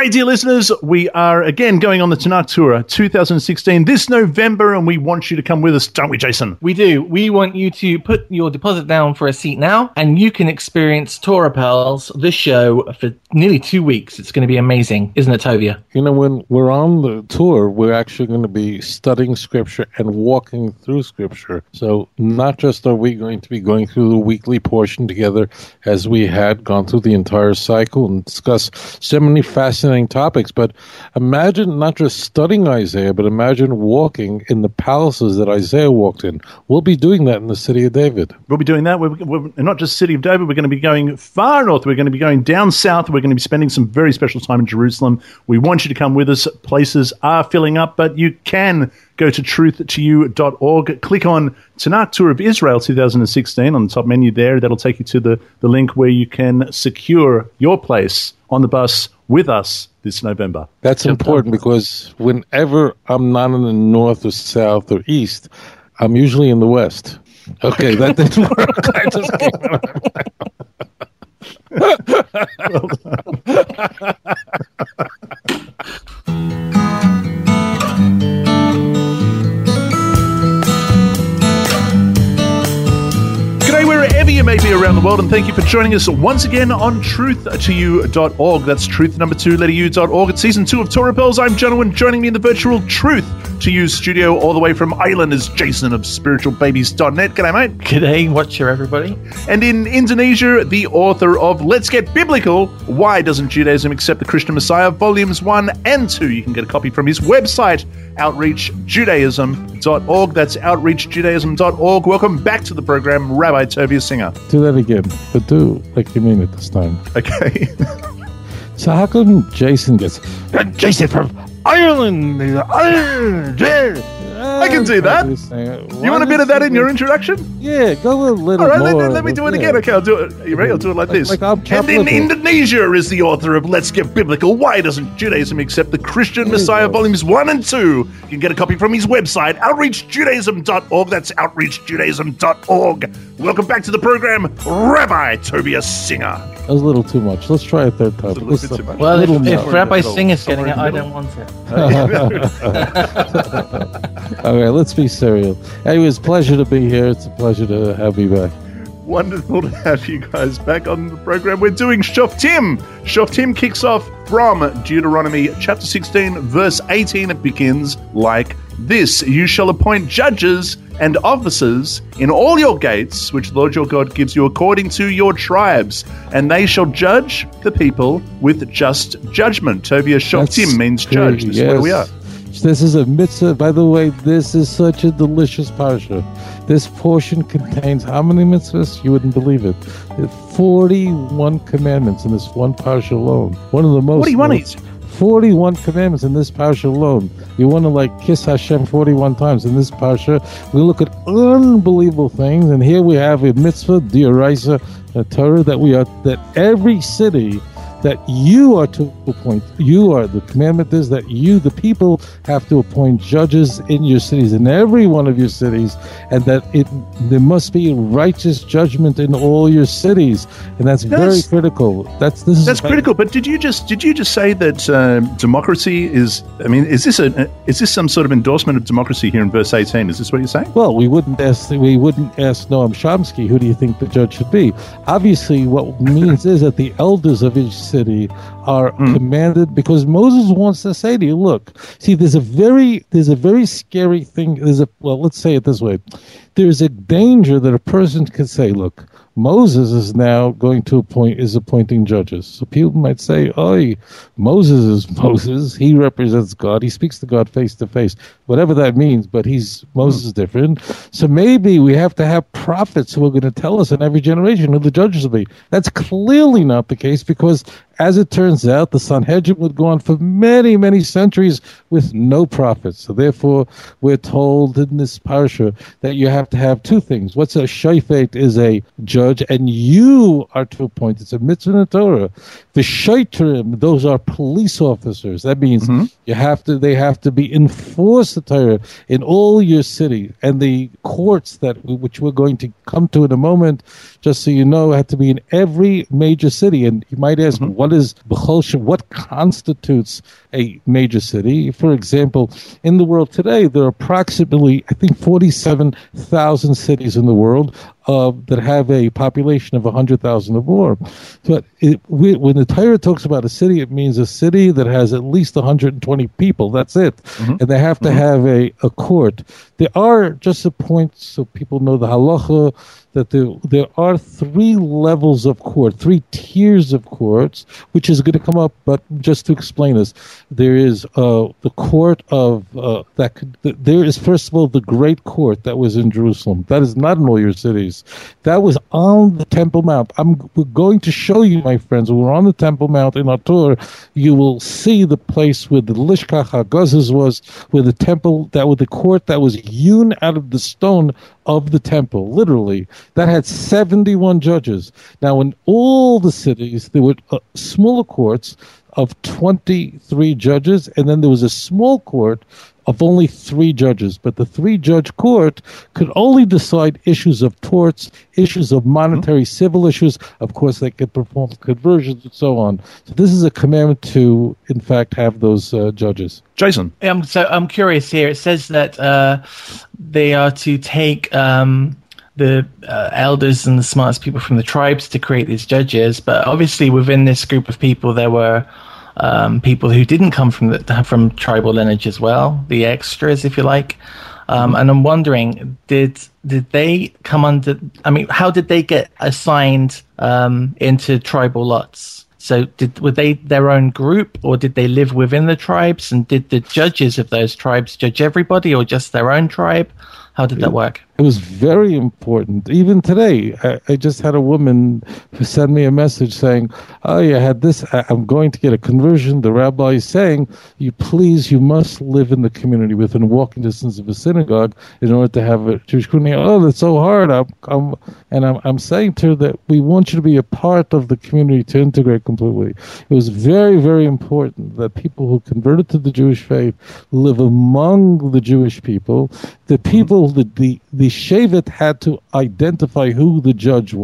G'day, dear listeners. We are again going on the Tanakh Tour 2016 this November, and we want you to come with us, don't we, Jason? We do. We want you to put your deposit down for a seat now, and you can experience Torah Pearls, this show, for nearly two weeks. It's going to be amazing, isn't it, Tovia? You know, when we're on the tour, we're actually going to be studying Scripture and walking through Scripture. So, not just are we going to be going through the weekly portion together as we had gone through the entire cycle and discuss so many fascinating topics, but imagine not just studying Isaiah, but imagine walking in the palaces that Isaiah walked in. We'll be doing that in the city of David. We'll be doing that. We're, we're not just city of David. We're going to be going far north. We're going to be going down south. We're going to be spending some very special time in Jerusalem. We want you to come with us. Places are filling up, but you can go to truth2you.org, click on Tanakh Tour of Israel 2016 on the top menu there. That'll take you to the, the link where you can secure your place on the bus with us this November. That's important because whenever I'm not in the north or south or east, I'm usually in the west. Okay, that didn't work. I just came G'day you may be around the world, and thank you for joining us once again on truth2you.org. That's truth number two, letter u.org. It's season two of Torah Pearls. I'm Jonathan. Joining me in the virtual Truth to You studio all the way from Ireland is Jason of spiritualbabies.net. G'day, mate. G'day, watcher, everybody. And in Indonesia, the author of Let's Get Biblical Why Doesn't Judaism Accept the Christian Messiah? Volumes 1 and 2. You can get a copy from his website, outreachjudaism.org. That's outreachjudaism.org. Welcome back to the program, Rabbi Tovia Singer. Do that again, but do like you mean it this time. Okay. so how come Jason gets uh, Jason from Ireland? Ireland. I can do that. You want a bit of that in your introduction? Yeah, go a little All right, more. let, let me do it again. Okay, I'll do it. Are you ready? I'll do it like, Like- this. like and in Indonesia is the author of Let's Get Biblical. Why doesn't Judaism accept the Christian There Messiah volumes 1 and 2? You can get a copy from his website, outreachjudaism.org. That's outreachjudaism.org. Welcome back to the program, Rabbi Tobias Singer. That was a little too much. Let's try a third time. a little too much. Well, if, Little if more. Rabbi Middle. Singer's getting it, I don't want it. All right, let's be serial. Anyway, it's a pleasure to be here. It's a pleasure to have you back. Wonderful to have you guys back on the program. We're doing Shoftim. Shoftim kicks off from Deuteronomy chapter 16, verse 18. It begins like this You shall appoint judges and officers in all your gates, which the Lord your God gives you according to your tribes, and they shall judge the people with just judgment. Tovia Shoftim means judge. This is where we are. This is a mitzvah. By the way, this is such a delicious parsha. This portion contains how many mitzvahs? You wouldn't believe it. 41 commandments in this one parsha alone. One of the most. What do 41 each. 41 commandments in this parsha alone. You want to like kiss Hashem 41 times in this parsha. We look at unbelievable things, and here we have a mitzvah, diorisa, a Torah that we are that every city that you are to appoint. You are the commandment is that you, the people, have to appoint judges in your cities, in every one of your cities, and that it there must be righteous judgment in all your cities, and that's very That's- critical. That's this is That's critical. But did you just did you just say that um, democracy is? I mean, is this a is this some sort of endorsement of democracy here in verse eighteen? Is this what you're saying? Well, we wouldn't ask we wouldn't ask Noam Chomsky who do you think the judge should be. Obviously, what means is that the elders of each city are hmm. commanded because Moses wants to say to you, look, see, there's a very there's a very scary thing. There's a well, let's say it this way: there's a danger that a person could say, look. Moses is now going to appoint is appointing judges. So people might say, "Oh, Moses is Moses. He represents God. He speaks to God face to face, whatever that means." But he's Moses is hmm. different. So maybe we have to have prophets who are going to tell us in every generation who the judges will be. That's clearly not the case because, as it turns out, the Sanhedrin would go on for many, many centuries with no prophets. So therefore, we're told in this parsha that you have to have two things. What's a shayfet is a judge, and you are to appoint. It's a mitzvah in the Torah. The shaitrim, those are police officers. That means mm-hmm. you have to. They have to be enforce the Torah in all your city, and the courts that which we're going to come to in a moment. Just so you know, have to be in every major city. And you might ask, what what is what constitutes a major city. For example, in the world today, there are approximately, I think, 47,000 cities in the world uh, that have a population of 100,000 or more. But it, we, when the Torah talks about a city, it means a city that has at least 120 people. That's it. Mm-hmm. And they have to mm-hmm. have a, a court. There are, just a point so people know the halacha, that there, there are three levels of court, three tiers of courts, which is going to come up. But just to explain this, there is uh, the court of uh, that. Could, there is first of all the great court that was in Jerusalem. That is not in all your cities. That was on the Temple Mount. I'm we're going to show you, my friends. We're on the Temple Mount in our tour, you will see the place where the Lishkach Hagazes was, where the temple that was the court that was hewn out of the stone of the temple, literally, that had 71 judges. Now, in all the cities, there were uh, smaller courts of 23 judges, and then there was a small court of only three judges. But the three judge court could only decide issues of torts, issues of monetary mm-hmm. civil issues. Of course, they could perform conversions and so on. So this is a commandment to, in fact, have those uh, judges. Jason. Um, so I'm curious here. It says that uh, they are to take. Um, the uh, elders and the smartest people from the tribes to create these judges, but obviously within this group of people there were um, people who didn't come from the, from tribal lineage as well, the extras, if you like. Um, and I'm wondering, did did they come under? I mean, how did they get assigned um, into tribal lots? So, did were they their own group, or did they live within the tribes? And did the judges of those tribes judge everybody, or just their own tribe? How did that work? It was very important. Even today, I, I, just had a woman who sent me a message saying, "Oh, you had this. I, am going to get a conversion." The rabbi is saying, "You please, you must live in the community within walking distance of a synagogue in order to have a Jewish community." Oh, that's so hard. I'm, I'm and I'm, I'm saying to her that we want you to be a part of the community to integrate completely. It was very, very important that people who converted to the Jewish faith live among the Jewish people. The people, the the, the Shevet had to identify who the judge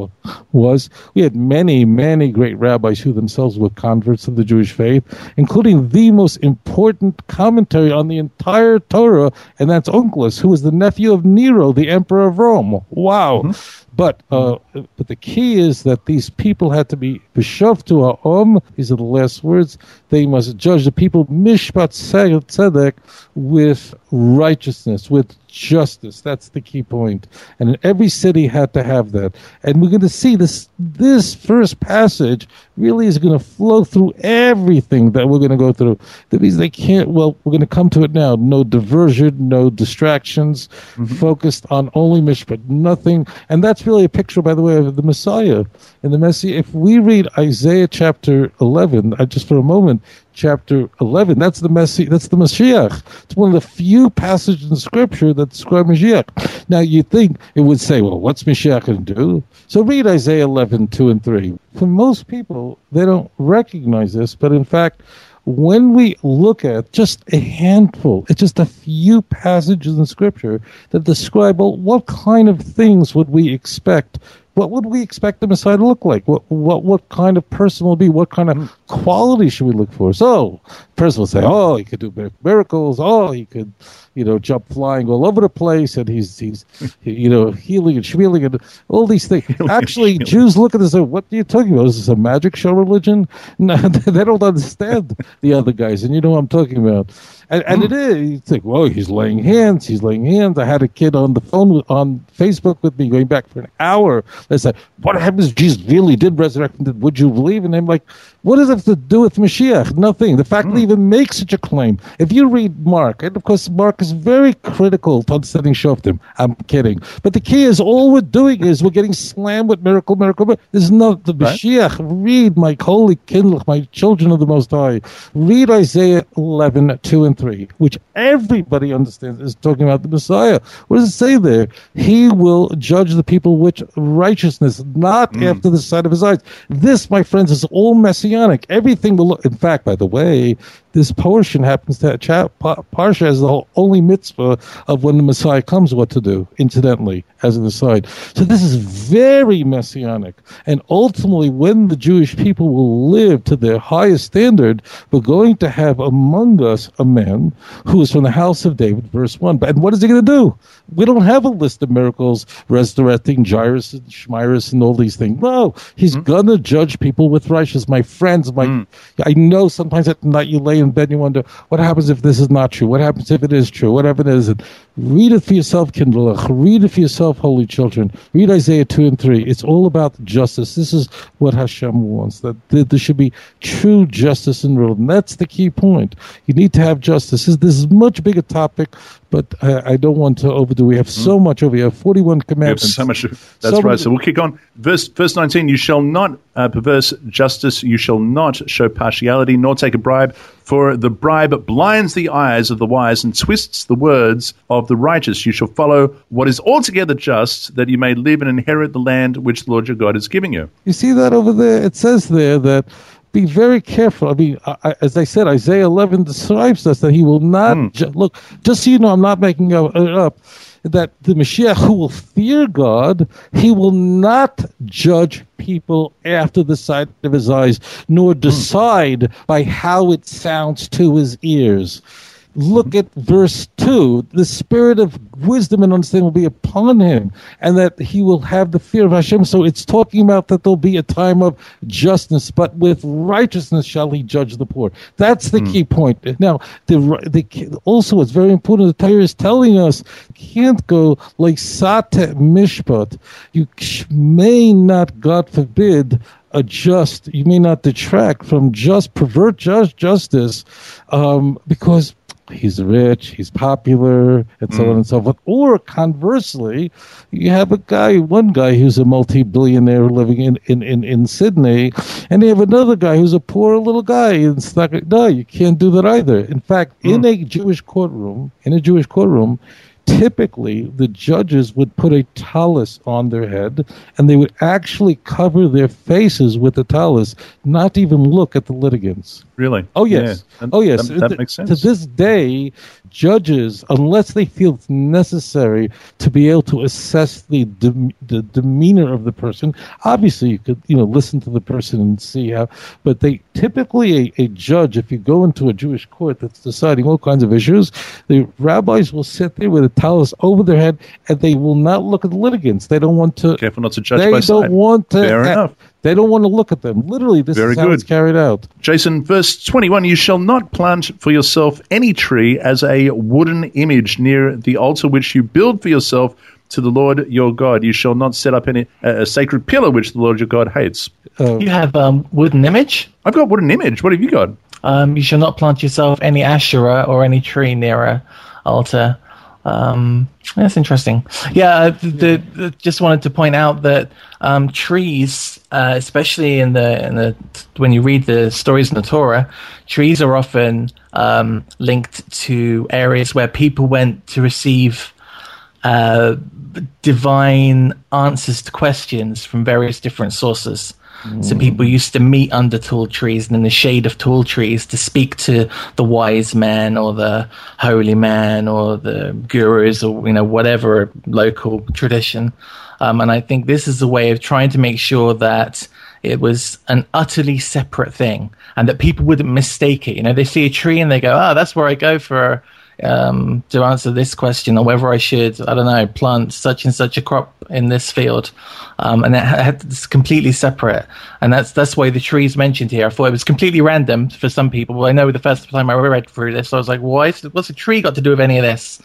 was. We had many, many great rabbis who themselves were converts to the Jewish faith, including the most important commentary on the entire Torah, and that's Onkelos, who was the nephew of Nero, the emperor of Rome. Wow. Mm-hmm. But uh, but the key is that these people had to be b'shav to ha'om. These are the last words. They must judge the people mishpat tzedek with righteousness, with justice. That's the key point. And every city had to have that. And we're going to see this. This first passage really is going to flow through everything that we're going to go through. That means they can't. Well, we're going to come to it now. No diversion, no distractions. Mm-hmm. Focused on only mishpat, nothing. And that's really a picture, by the way, of the Messiah. And the Messiah, if we read Isaiah chapter 11, uh, just for a moment, chapter 11, that's the Messiah, that's the Mashiach. It's one of the few passages in Scripture that describe Mashiach. Now, you think it would say, well, what's Mashiach going to do? So read Isaiah 11, 2 and 3. For most people, they don't recognize this, but in fact, when we look at just a handful, it's just a few passages in Scripture that describe well, what kind of things would we expect what would we expect the Messiah to look like? What what what kind of person will be? What kind of quality should we look for? So, person will say, "Oh, he could do miracles. Oh, he could, you know, jump flying all over the place, and he's he's, you know, healing and shmealing and all these things." Actually, Jews look at this and say, "What are you talking about? Is this a magic show religion?" No, they don't understand the other guys, and you know what I'm talking about. And, and it is. You think, well, he's laying hands. He's laying hands. I had a kid on the phone with, on Facebook with me going back for an hour. They said, "What happens? Jesus really did resurrect? Would you believe?" And I'm like, "What does it have to do with Mashiach? Nothing. The fact mm. that he even makes such a claim. If you read Mark, and of course Mark is very critical to understanding Shoftim. I'm kidding, but the key is all we're doing is we're getting slammed with miracle, miracle. miracle. There's not the right. Mashiach. Read my holy kindle, my children of the Most High. Read Isaiah 11, 2 and 3, which everybody understands is talking about the Messiah. What does it say there? He will judge the people with righteousness, not mm. after the sight of his eyes. This, my friends, is all messianic. Everything will look, in fact, by the way, this portion happens to cha- pa- Parsha as the whole, only mitzvah of when the Messiah comes, what to do, incidentally, as an aside. So this is very messianic. And ultimately, when the Jewish people will live to their highest standard, we're going to have among us a man who is from the house of David, verse 1. And what is he going to do? We don't have a list of miracles resurrecting Jairus and Shmirus and all these things. No, he's mm-hmm. going to judge people with righteousness. My friends, my, mm. I know sometimes at night you lay in bed and you wonder, what happens if this is not true? What happens if it is true? Whatever it is. And read it for yourself, Kindlech. Read it for yourself, holy children. Read Isaiah 2 and 3. It's all about justice. This is what Hashem wants, that there should be true justice in the world. And that's the key point. You need to have justice. This is a much bigger topic, but I, I don't want to overdo. We have so mm. much over here. Forty-one commandments. so much. That's so right. So we'll kick on. Verse verse nineteen. You shall not uh, perverse justice. You shall not show partiality, nor take a bribe. For the bribe blinds the eyes of the wise and twists the words of the righteous. You shall follow what is altogether just, that you may live and inherit the land which the Lord your God is giving you. You see that over there? It says there that be very careful. I mean, I, as I said, Isaiah 11 describes us that he will not mm. ju- look. Just so you know, I'm not making it up. That the Mashiach who will fear God, he will not judge people after the sight of his eyes, nor hmm. decide by how it sounds to his ears look at verse 2 the spirit of wisdom and understanding will be upon him and that he will have the fear of hashem. So it's talking about that there'll be a time of justice but with righteousness shall he judge the poor. That's the mm. key point. Now the, the also it's very important the Torah is telling us can't go like sate mishpat. You may not god forbid adjust you may not detract from just pervert just justice um, because he's rich, he's popular, and so mm. on and so forth. Or conversely, you have a guy, one guy who's a multi-billionaire living in, in, in, in Sydney, and you have another guy who's a poor little guy. And it's not, no, you can't do that either. In fact, mm. in a Jewish courtroom, in a Jewish courtroom, typically the judges would put a tallis on their head and they would actually cover their faces with the tallis, not even look at the litigants. Really? Oh yes. Yeah. Oh yes. That, that makes sense. To this day, judges, unless they feel it's necessary to be able to assess the de- the demeanor of the person, obviously you could you know listen to the person and see how. But they typically a, a judge, if you go into a Jewish court that's deciding all kinds of issues, the rabbis will sit there with a tallis over their head and they will not look at the litigants. They don't want to. Careful not to judge. They don't side. want to. Fair enough. They don't want to look at them. Literally, this Very is how good. it's carried out. Jason, verse 21 You shall not plant for yourself any tree as a wooden image near the altar which you build for yourself to the Lord your God. You shall not set up any uh, a sacred pillar which the Lord your God hates. Uh, you have um, wooden image? I've got wooden image. What have you got? Um, you shall not plant yourself any Asherah or any tree near a altar. Um, that's interesting. Yeah, uh, the, the, just wanted to point out that um, trees, uh, especially in the in the when you read the stories in the Torah, trees are often um, linked to areas where people went to receive uh, divine answers to questions from various different sources. So people used to meet under tall trees and in the shade of tall trees to speak to the wise man or the holy man or the gurus or you know whatever local tradition. Um, and I think this is a way of trying to make sure that it was an utterly separate thing and that people wouldn't mistake it. You know, they see a tree and they go, "Oh, that's where I go for." Um, to answer this question, or whether I should, I don't know, plant such and such a crop in this field, um, and it had, it's completely separate. And that's that's why the trees mentioned here. I thought it was completely random for some people. But I know the first time I read through this, I was like, why? What's a tree got to do with any of this?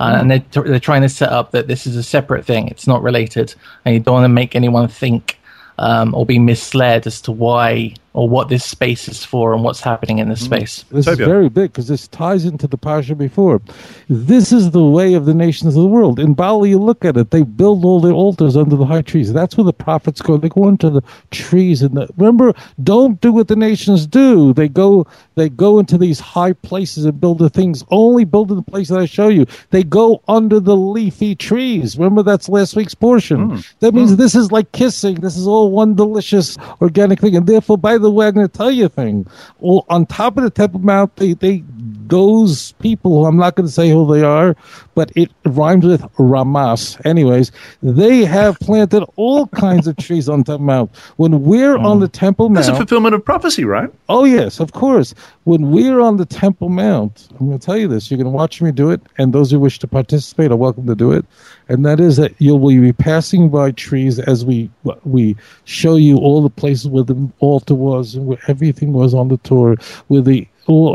Uh, and they're, they're trying to set up that this is a separate thing. It's not related, and you don't want to make anyone think um, or be misled as to why or what this space is for and what's happening in this mm-hmm. space. This is very big because this ties into the parsha before. This is the way of the nations of the world. In Bali, you look at it, they build all their altars under the high trees. That's where the prophets go. They go into the trees. and the, Remember, don't do what the nations do. They go They go into these high places and build the things. Only build in the place that I show you. They go under the leafy trees. Remember that's last week's portion. Mm. That means this is like kissing. This is all one delicious organic thing. And therefore, by the way, I'm going to tell you a thing. Well, on top of the Temple Mount, they, they those people, who I'm not going to say who they are, but it rhymes with Ramas. Anyways, they have planted all kinds of trees on Temple Mount. When we're on oh. the Temple Mount, That's a fulfillment of prophecy, right? Oh yes, of course. When we're on the Temple Mount, I'm going to tell you this. You're going to watch me do it, and those who wish to participate are welcome to do it. And that is that you will be passing by trees as we we show you all the places where the altar was and where everything was on the tour, where the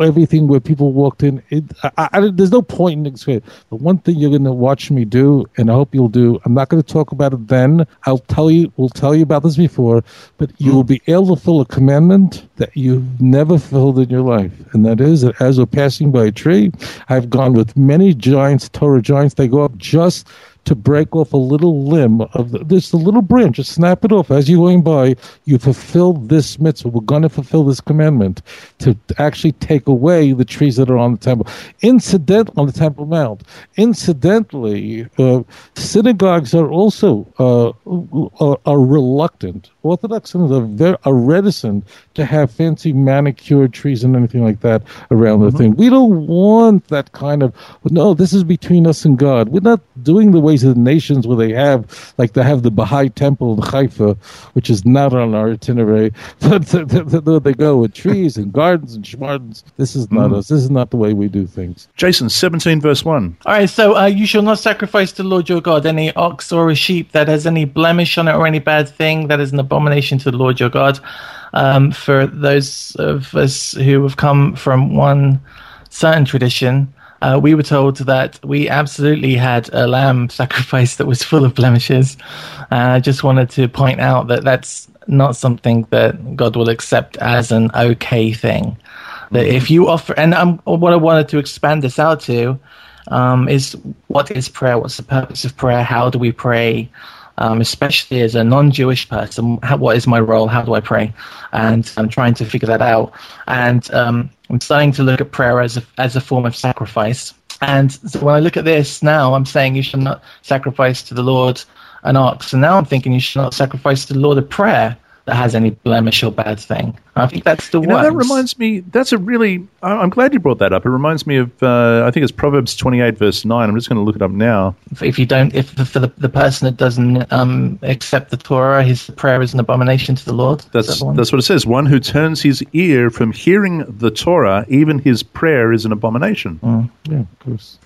everything where people walked in. It, I, I, there's no point in explaining. The one thing you're going to watch me do, and I hope you'll do. I'm not going to talk about it then. I'll tell you. We'll tell you about this before, but you will mm. be able to fulfill a commandment that you've never fulfilled in your life, and that is that as we're passing by a tree, I've gone with many giants, Torah giants. They go up just to break off a little limb of the, this a little branch, just snap it off as you're going by. You fulfill this mitzvah. We're going to fulfill this commandment to actually take away the trees that are on the temple. Incident on the Temple Mount. Incidentally, uh, synagogues are also uh, are, are, reluctant. Orthodox synagogues are, very, are reticent to have fancy manicured trees and anything like that around mm-hmm. the thing. We don't want that kind of. No, this is between us and God. We're not doing the ways of the nations where they have, like they have the Baha'i temple in Haifa, which is not on our itinerary. But they go with trees and gardens and schmardens. This is not mm. us. This is not the way we do things. Jason, 17 verse 1. All right, so uh, you shall not sacrifice to the Lord your God any ox or a sheep that has any blemish on it or any bad thing that is an abomination to the Lord your God. Um, for those of us who have come from one certain tradition, uh, we were told that we absolutely had a lamb sacrifice that was full of blemishes. I just wanted to point out that that's not something that God will accept as an okay thing. That if you offer, and what I wanted to expand this out to um, is what is prayer? What's the purpose of prayer? How do we pray? Um, especially as a non-Jewish person, how, what is my role? How do I pray? And I'm trying to figure that out. And um, I'm starting to look at prayer as a, as a form of sacrifice. And so when I look at this now, I'm saying you should not sacrifice to the Lord an ox. And now I'm thinking you should not sacrifice to the Lord a prayer that has any blemish or bad thing. I think that's the you know, that reminds me. That's a really. I'm glad you brought that up. It reminds me of. Uh, I think it's Proverbs 28 verse 9. I'm just going to look it up now. If you don't, if for the, the person that doesn't um, accept the Torah, his prayer is an abomination to the Lord. That's that that's what it says. One who turns his ear from hearing the Torah, even his prayer is an abomination. Mm. Yeah, of course.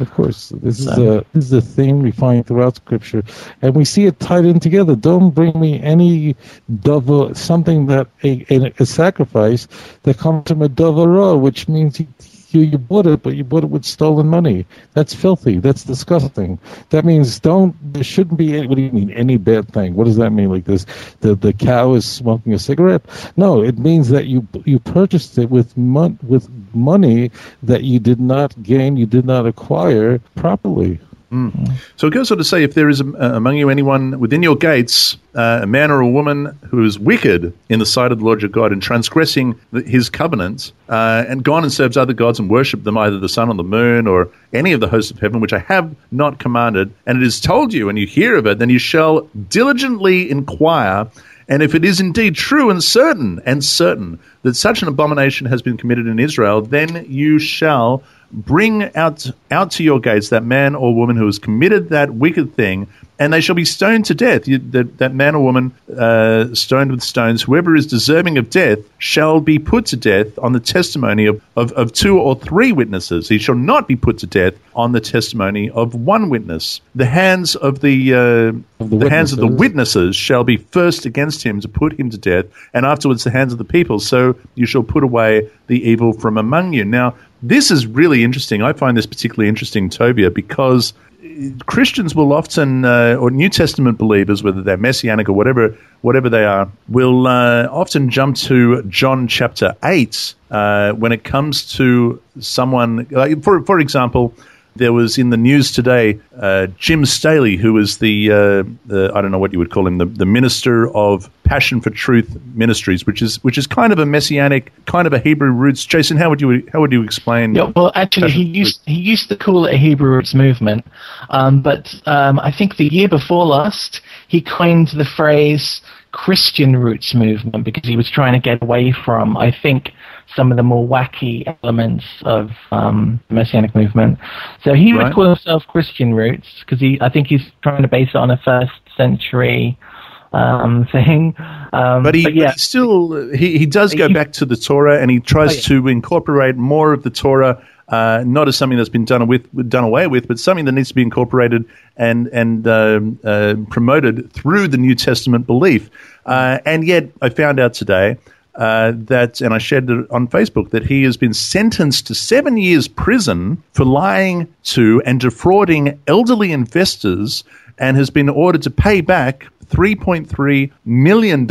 Of course, this is a this is a theme we find throughout Scripture, and we see it tied in together. Don't bring me any dove, something that a, a, a sacrifice that comes from a dovara, which means he, you you bought it, but you bought it with stolen money. That's filthy. That's disgusting. That means don't. There shouldn't be. Any, what do you mean? Any bad thing? What does that mean? Like this? The the cow is smoking a cigarette? No, it means that you you purchased it with mon- with money that you did not gain, you did not acquire properly. Mm. So it goes on to say, if there is uh, among you anyone within your gates, uh, a man or a woman who is wicked in the sight of the Lord your God and transgressing his covenant, uh, and gone and serves other gods and worshipped them, either the sun or the moon or any of the hosts of heaven, which I have not commanded, and it is told you and you hear of it, then you shall diligently inquire and if it is indeed true and certain and certain that such an abomination has been committed in Israel, then you shall bring out out to your gates that man or woman who has committed that wicked thing, and they shall be stoned to death. You, that, that man or woman uh, stoned with stones, whoever is deserving of death, shall be put to death on the testimony of, of, of two or three witnesses. He shall not be put to death on the testimony of one witness. The hands of the, uh, of the, the hands of the witnesses shall be first against him to put him to death, and afterwards the hands of the people. So you shall put away the evil from among you. Now, this is really interesting. I find this particularly interesting, Tovia, because Christians will often, uh, or New Testament believers, whether they're messianic or whatever, whatever they are, will uh, often jump to John chapter eight uh, when it comes to someone. for for example, there was in the news today uh, Jim Staley, who was the, uh, the, I don't know what you would call him, the, the minister of Passion for Truth Ministries, which is which is kind of a messianic, kind of a Hebrew roots. Jason, how would you how would you explain? Yeah, well, actually, he used he used to call it a Hebrew roots movement, um, but um, I think the year before last he coined the phrase Christian roots movement because he was trying to get away from, I think, some of the more wacky elements of um, the Messianic movement. So he right. would call himself Christian roots because he, I think he's trying to base it on a first century um, thing. Um, but he, but yeah. But he still he, he does go he, back to the Torah and he tries oh, yeah. to incorporate more of the Torah uh, not as something that's been done with done away with, but something that needs to be incorporated and and uh, uh, promoted through the New Testament belief. Uh, and yet, I found out today uh, that, and I shared it on Facebook, that he has been sentenced to seven years prison for lying to and defrauding elderly investors, and has been ordered to pay back $3.3 million.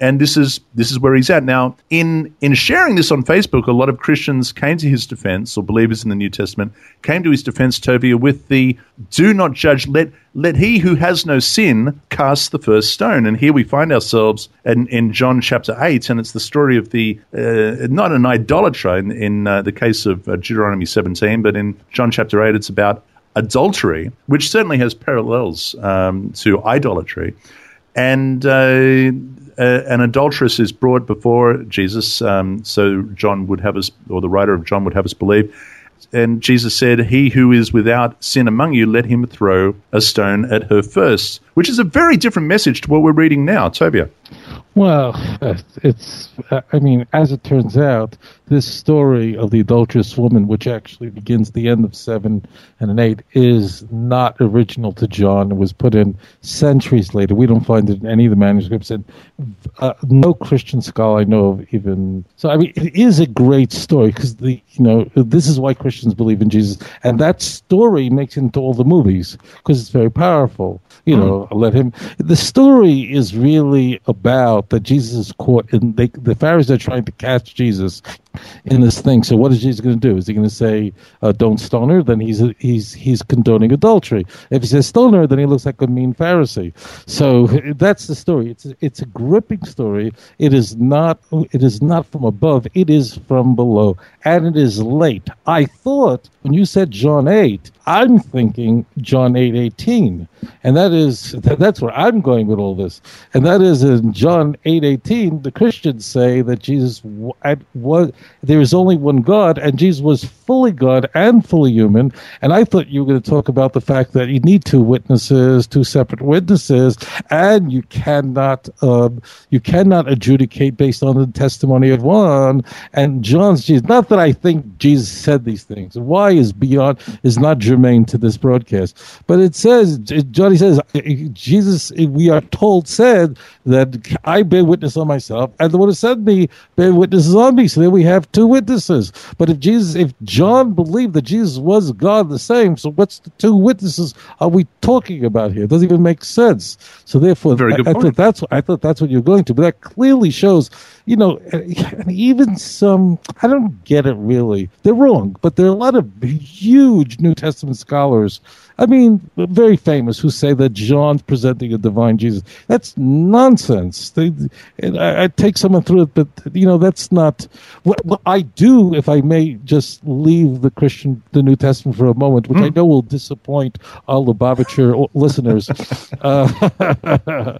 And this is, this is where he's at. Now, in, in sharing this on Facebook, a lot of Christians came to his defense, or believers in the New Testament, came to his defense, Tovia, with the do not judge, let, let he who has no sin cast the first stone. And here we find ourselves in, in John chapter 8, and it's the story of the, uh, not an idolater in, in uh, the case of uh, Deuteronomy 17, but in John chapter 8, it's about adultery, which certainly has parallels um, to idolatry. And uh, an adulteress is brought before Jesus, um, so John would have us, or the writer of John would have us believe. And Jesus said, He who is without sin among you, let him throw a stone at her first, which is a very different message to what we're reading now. Tovia. Well, it's, I mean, as it turns out, this story of the adulterous woman, which actually begins the end of 7 and an 8, is not original to John. It was put in centuries later. We don't find it in any of the manuscripts, and uh, no Christian scholar I know of even. So, I mean, it is a great story because, the you know, this is why Christians believe in Jesus. And that story makes it into all the movies because it's very powerful. You know, mm. let him. The story is really about that Jesus is caught, and they, the Pharisees are trying to catch Jesus in this thing. So what is Jesus going to do? Is he going to say, uh, "Don't stone her"? Then he's he's he's condoning adultery. If he says stone her, then he looks like a mean Pharisee. So that's the story. It's it's a gripping story. It is not it is not from above. It is from below, and it is late. I thought when you said John eight, I'm thinking John eight eighteen, and that is that's where I'm going with all this. And that is in John eight eighteen. The Christians say that Jesus was there is only one God, and Jesus was fully God and fully human. And I thought you were going to talk about the fact that you need two witnesses, two separate witnesses, and you cannot um, you cannot adjudicate based on the testimony of one. And John's Jesus. Not that I think Jesus said these things. Why is beyond is not germane to this broadcast, but it says Johnny says Jesus. We are told said that I bear witness on myself, and the one who sent me bear witnesses on me. So then we have two witnesses. But if Jesus, if John believed that Jesus was God the same, so what's the two witnesses are we talking about here? It doesn't even make sense. So therefore, Very good I, I thought that's I thought that's what you're going to. But that clearly shows, you know, and even some I don't get it really. They're wrong, but there are a lot of huge New Testament scholars I mean, very famous who say that John's presenting a divine Jesus. That's nonsense. They, I, I, take someone through it, but you know that's not what, what, I do. If I may just leave the Christian, the New Testament for a moment, which mm. I know will disappoint all the Lubavitcher listeners. Uh,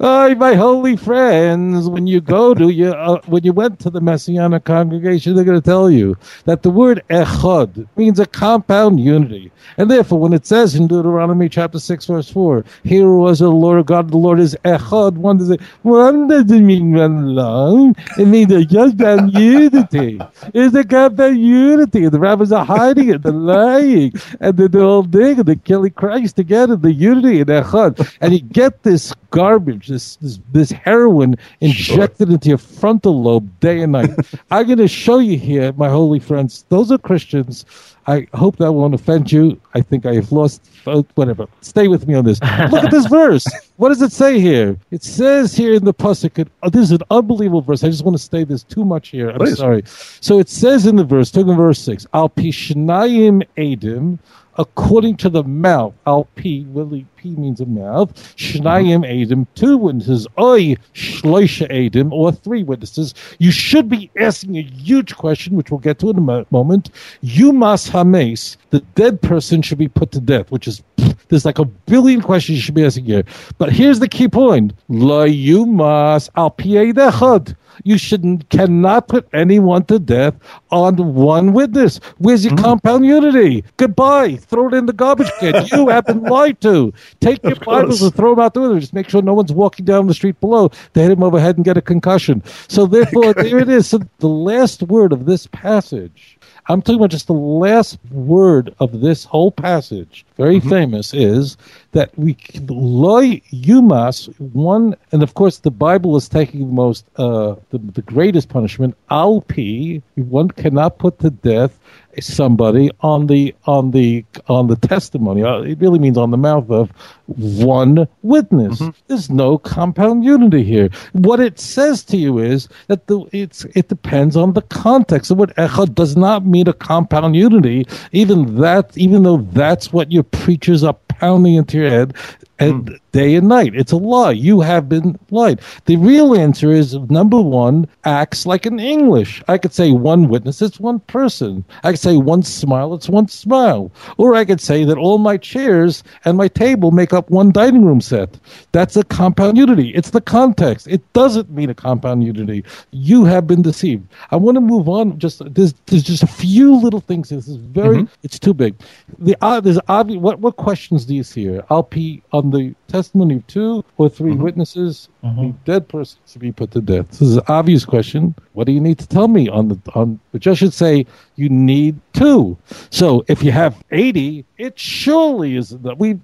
oh, my holy friends, when you go to you, uh, when you went to the Messianic congregation, they're going to tell you that the word echad means a compound unity, and therefore, when it says says in Deuteronomy chapter 6, verse 4, here was the Lord God, the Lord is Echad. One does it, one doesn't mean one long. It means a just and unity. It's a compound unity. The rabbis are hiding it, they're lying, and the, the whole thing, they're killing Christ together, the unity in Echad. And you get this garbage, this this, this heroin injected sure. into your frontal lobe day and night. I'm going to show you here, my holy friends. Those are Christians I hope that won't offend you. I think I have lost. Whatever. Stay with me on this. Look at this verse. What does it say here? It says here in the pasuk. Oh, this is an unbelievable verse. I just want to say this too much here. I'm Please. sorry. So it says in the verse, talking verse six, Al pishnayim edim, according to the mouth. Al p really p means a mouth. Shnayim mm-hmm. edim, two witnesses. Oy shloisha edim, or three witnesses. You should be asking a huge question, which we'll get to in a mo- moment. Yumas hames, the dead person should be put to death, which is there's like a billion questions you should be asking here. But here's the key point: La yumas al dechad. You shouldn't cannot put anyone to death on one witness. Where's your mm-hmm. compound unity? Goodbye. Throw it in the garbage can. You have been lied to. Take your Bibles and throw them out the window. Just make sure no one's walking down the street below to hit him overhead and get a concussion. So therefore, there it is. So the last word of this passage. I'm talking about just the last word of this whole passage, very famous, is that we loy yumas one, and of course the Bible is taking the most, uh, the, the greatest punishment. Alpi, one cannot put to death somebody on the on the on the testimony. Uh, It really means on the mouth of one witness. There's no compound unity here. What it says to you is that the it's it depends on the context. The word echad does not mean a compound unity. Even that, even though that's what your preachers are pounding into your head and day and night. It's a lie. You have been lied. The real answer is number one, acts like an English. I could say one witness, it's one person. I could say one smile, it's one smile. Or I could say that all my chairs and my table make up one dining room set. That's a compound unity. It's the context. It doesn't mean a compound unity. You have been deceived. I want to move on. Just there's, there's just a few little things. This is very. It's too big. The uh, there's obvious. What what questions do you see here? I'll be on the testimony of two or 3 mm-hmm. witnesses. The mm-hmm. dead person should be put to death. This is an obvious question. What do you need to tell me on the on? But just should say you need two. So if you have eighty, it surely is that we.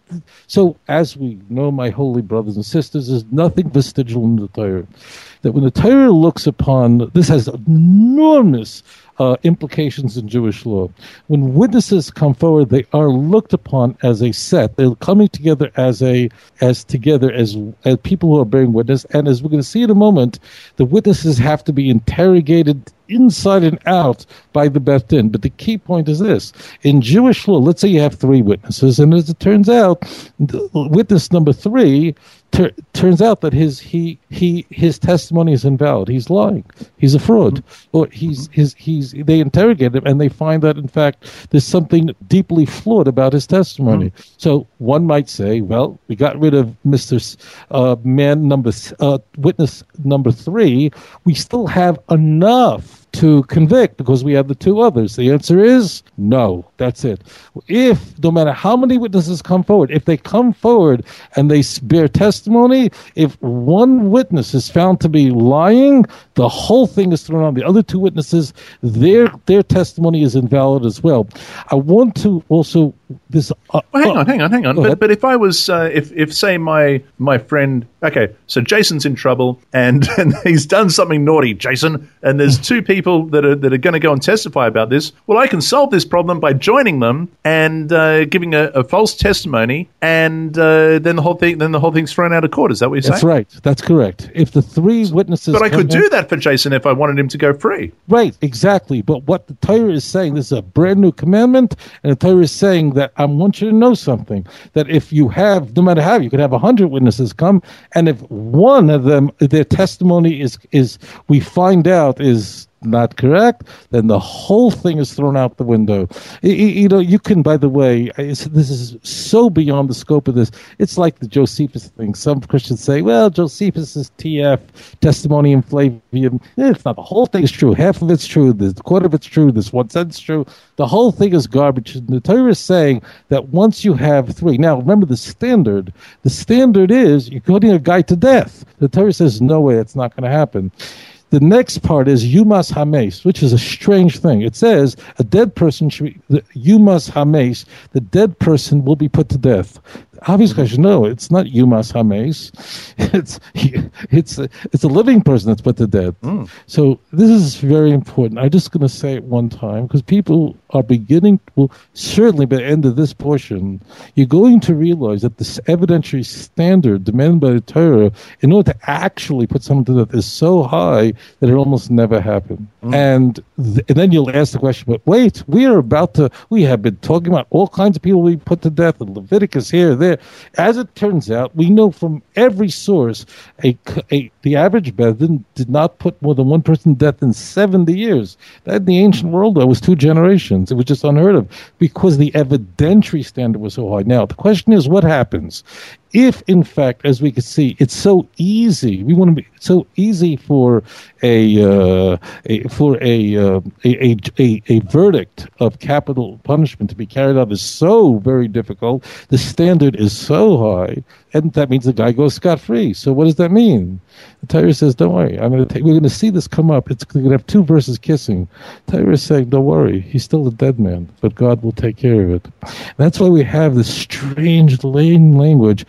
So as we know, my holy brothers and sisters, there's nothing vestigial in the Torah. That when the Torah looks upon this has enormous uh, implications in Jewish law. When witnesses come forward, they are looked upon as a set. They're coming together as a as together as as people who are bearing witness. And as we're going to see in a moment, the witnesses have to be interrogated inside and out by the Beth Din. But the key point is this: in Jewish law, let's say you have three witnesses, and as it turns out, witness number three tur- turns out that his he he his testimony is invalid. He's lying. He's a fraud. Or he's his he's they interrogate him and they find that in fact there's something deeply flawed about his testimony. So one might say, well, we got rid of Mister S- uh, Man number uh, witness number three. We still have enough to convict because we have the two others? The answer is no. That's it. If no matter how many witnesses come forward, if they come forward and they bear testimony, if one witness is found to be lying, the whole thing is thrown on the other two witnesses. Their their testimony is invalid as well. I want to also this. Uh, Well, hang uh, on, hang on, hang on. But, ahead. but if I was, uh, if, if say my my friend, okay, so Jason's in trouble and, and he's done something naughty, Jason, and there's two people that are that are going to go and testify about this. Well, I can solve this problem by joining them and uh, giving a, a false testimony, and uh, then the whole thing then the whole thing's thrown out of court. Is that what you're saying? That's right. That's correct. If the three witnesses, But I could do that for Jason if I wanted him to go free. Right, exactly. But what the Torah is saying, this is a brand new commandment, and the Torah is saying that I want you to know something. That if you have, no matter how, you could have a hundred witnesses come, and if one of them, their testimony is is we find out is not correct, then the whole thing is thrown out the window. Y- y- You know, you can, by the way, this is so beyond the scope of this. It's like the Josephus thing. Some Christians say, well, Josephus is TF, Testimonium Flavianum. It's not the whole thing is true. Half of it's true. The quarter of it's true. This one sentence true. The whole thing is garbage. The Torah is saying that once you have three, now remember the standard. The standard is you're putting a guy to death. The Torah says, no way, it's not going to happen. The next part is Yumas Hames, which is a strange thing. It says a dead person should be, Yumas Hames, the dead person will be put to death. Obviously I should know it's not Yumas Hames. It's it's a, it's a living person that's put to death. Mm. So this is very important. I'm just going to say it one time because people are beginning. Well, certainly by the end of this portion, you're going to realize that this evidentiary standard demanded by the Torah, in order to actually put someone to death, is so high that it almost never happened. Mm. And th- and then you'll ask the question, but wait, we are about to. We have been talking about all kinds of people we put to death, in Leviticus here, there. As it turns out, we know from every source, a, a the average Beth Din did not put more than one person to death in 70 years. That in the ancient world, that was two generations. It was just unheard of because the evidentiary standard was so high. Now, the question is, what happens if in fact, as we can see, it's so easy, we want to be so easy for a, uh, a for a, uh, a, a, a verdict of capital punishment to be carried out is so very difficult. The standard is so high, and that means the guy goes scot free. So what does that mean? Torah says, "Don't worry, I'm going to take. we're going to see this come up. It's going to have two verses kissing." Torah is saying, "Don't worry, he's still a dead man, but God will take care of it." And that's why we have this strange language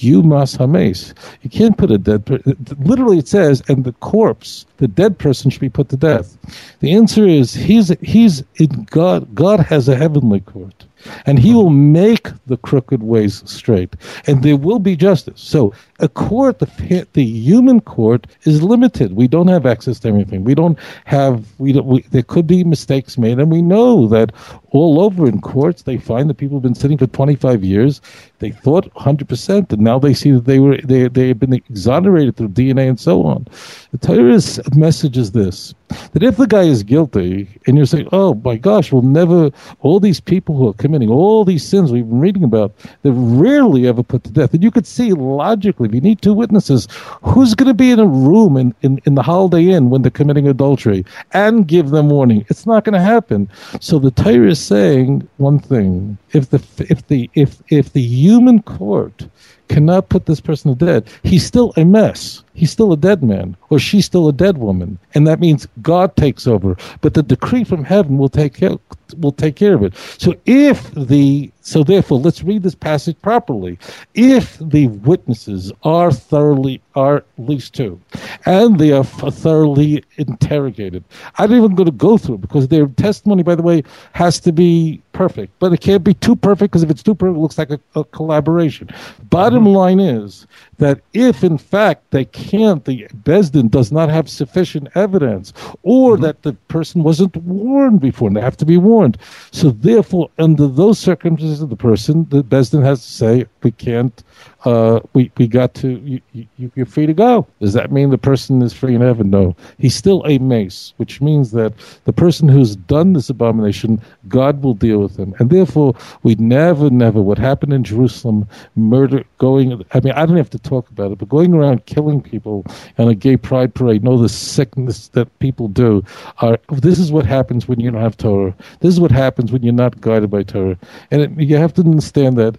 Yumas Hames. You can't put a dead. person. literally, it says, and the corpse, the dead person, should be put to death. The answer is he's he's in God. God has a heavenly court and he will make the crooked ways straight, and there will be justice. So, a court, the, the human court, is limited. We don't have access to everything. We don't have. We, don't, we there could be mistakes made, and we know that all over in courts they find that people have been sitting for 25 years. They thought 100%, and now they see that they were they they have been exonerated through DNA and so on. The Torah's message is this: that if the guy is guilty, and you're saying, "Oh my gosh, we'll never," all these people who are committing all these sins we've been reading about, they're rarely ever put to death. And you could see logically, if you need two witnesses, who's going to be in a room in, in, in the Holiday Inn when they're committing adultery and give them warning? It's not going to happen. So the Torah is saying one thing: if the if the if if the human court cannot put this person to death, he's still a mess. He's still a dead man or she's still a dead woman. And that means god takes over. But the decree from heaven will take care will take care of it. So if the so therefore let's read this passage properly. If the witnesses are thoroughly are at least two and they are thoroughly interrogated i'm not even going to go through because their testimony by the way has to be perfect but it can't be too perfect because if it's too perfect it looks like a, a collaboration bottom mm-hmm. line is that if in fact they can't, the Beth Din does not have sufficient evidence, or mm-hmm. that the person wasn't warned before, and they have to be warned. So therefore, under those circumstances, the person, the Beth Din has to say, we can't uh, we we got to you, you, you're free to go. Does that mean the person is free in heaven? No, he's still a mace, which means that the person who's done this abomination, God will deal with him, and therefore we never, never what happened in Jerusalem, murder, going. I mean, I don't have to talk about it, but going around killing people on a gay pride parade, know the sickness that people do. Are this is what happens when you don't have Torah. This is what happens when you're not guided by Torah, and it, you have to understand that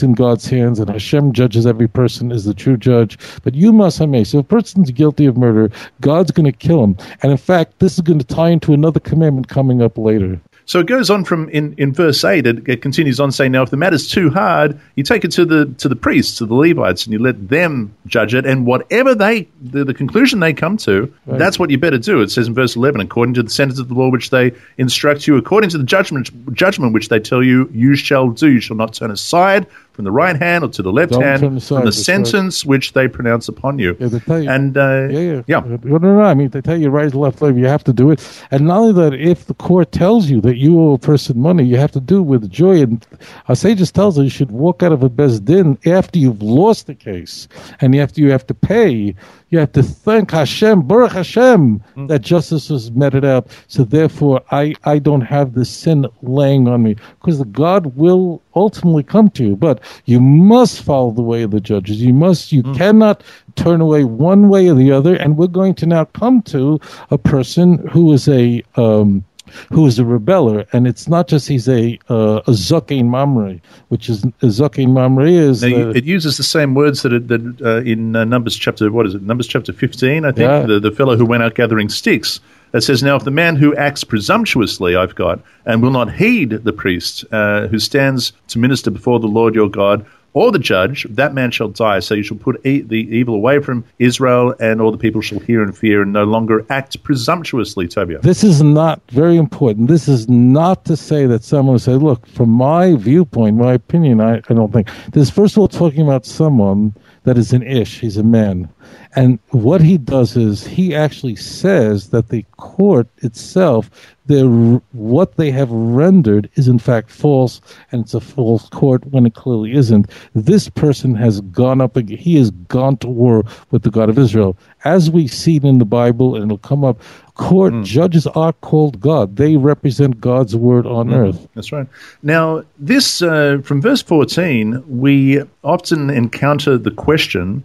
in God's hands and Hashem judges every person is the true judge. But you must have So if a person's guilty of murder, God's going to kill him. And in fact, this is going to tie into another commandment coming up later. So it goes on from in, in verse eight. It, it, continues on saying, "Now, if the matter's too hard, you take it to the to the priests, to the Levites, and you let them judge it. And whatever they the, the conclusion they come to, right. that's what you better do." It says in verse eleven, "According to the sentence of the law which they instruct you, according to the judgment judgment which they tell you, you shall do. You shall not turn aside from the right hand or to the left hand from the sentence right. which they pronounce upon you. Yeah, they tell you. And uh, yeah, yeah, yeah. No, no, no. I mean, they tell you right, left, left. You have to do it. And not only that, if the court tells you that you owe a person money, you have to do it with joy. And our sages tells us you should walk out of a Beth Din after you've lost the case, and after you have to pay you have to thank Hashem, Baruch Hashem, mm. that justice was meted out. So therefore, I, I don't have the sin laying on me because the God will ultimately come to you. But you must follow the way of the judges. You must, you mm. cannot turn away one way or the other. And we're going to now come to a person who is a, um, who is a rebeller, and it's not just he's a uh, a Zokin Mamre, which is a Zokin Mamre is. Now, it uses the same words that, it, that uh, in uh, Numbers chapter what is it? Numbers chapter fifteen, I think. Yeah. The the fellow who went out gathering sticks It says, Now, if the man who acts presumptuously, I've got, and will not heed the priest uh, who stands to minister before the Lord your God, or the judge, that man shall die. So you shall put e- the evil away from Israel, and all the people shall hear and fear, and no longer act presumptuously, Tovia. This is not very important. This is not to say that someone say, look, from my viewpoint, my opinion, I, I don't think. This first of all talking about someone that is an ish. He's a man. And what he does is he actually says that the court itself, their, what they have rendered is in fact false, and it's a false court when it clearly isn't. This person has gone up, he has gone to war with the God of Israel. As we see it in the Bible, and it'll come up, court mm. judges are called God. They represent God's word on mm. earth. That's right. Now, this, uh, from verse 14, we often encounter the question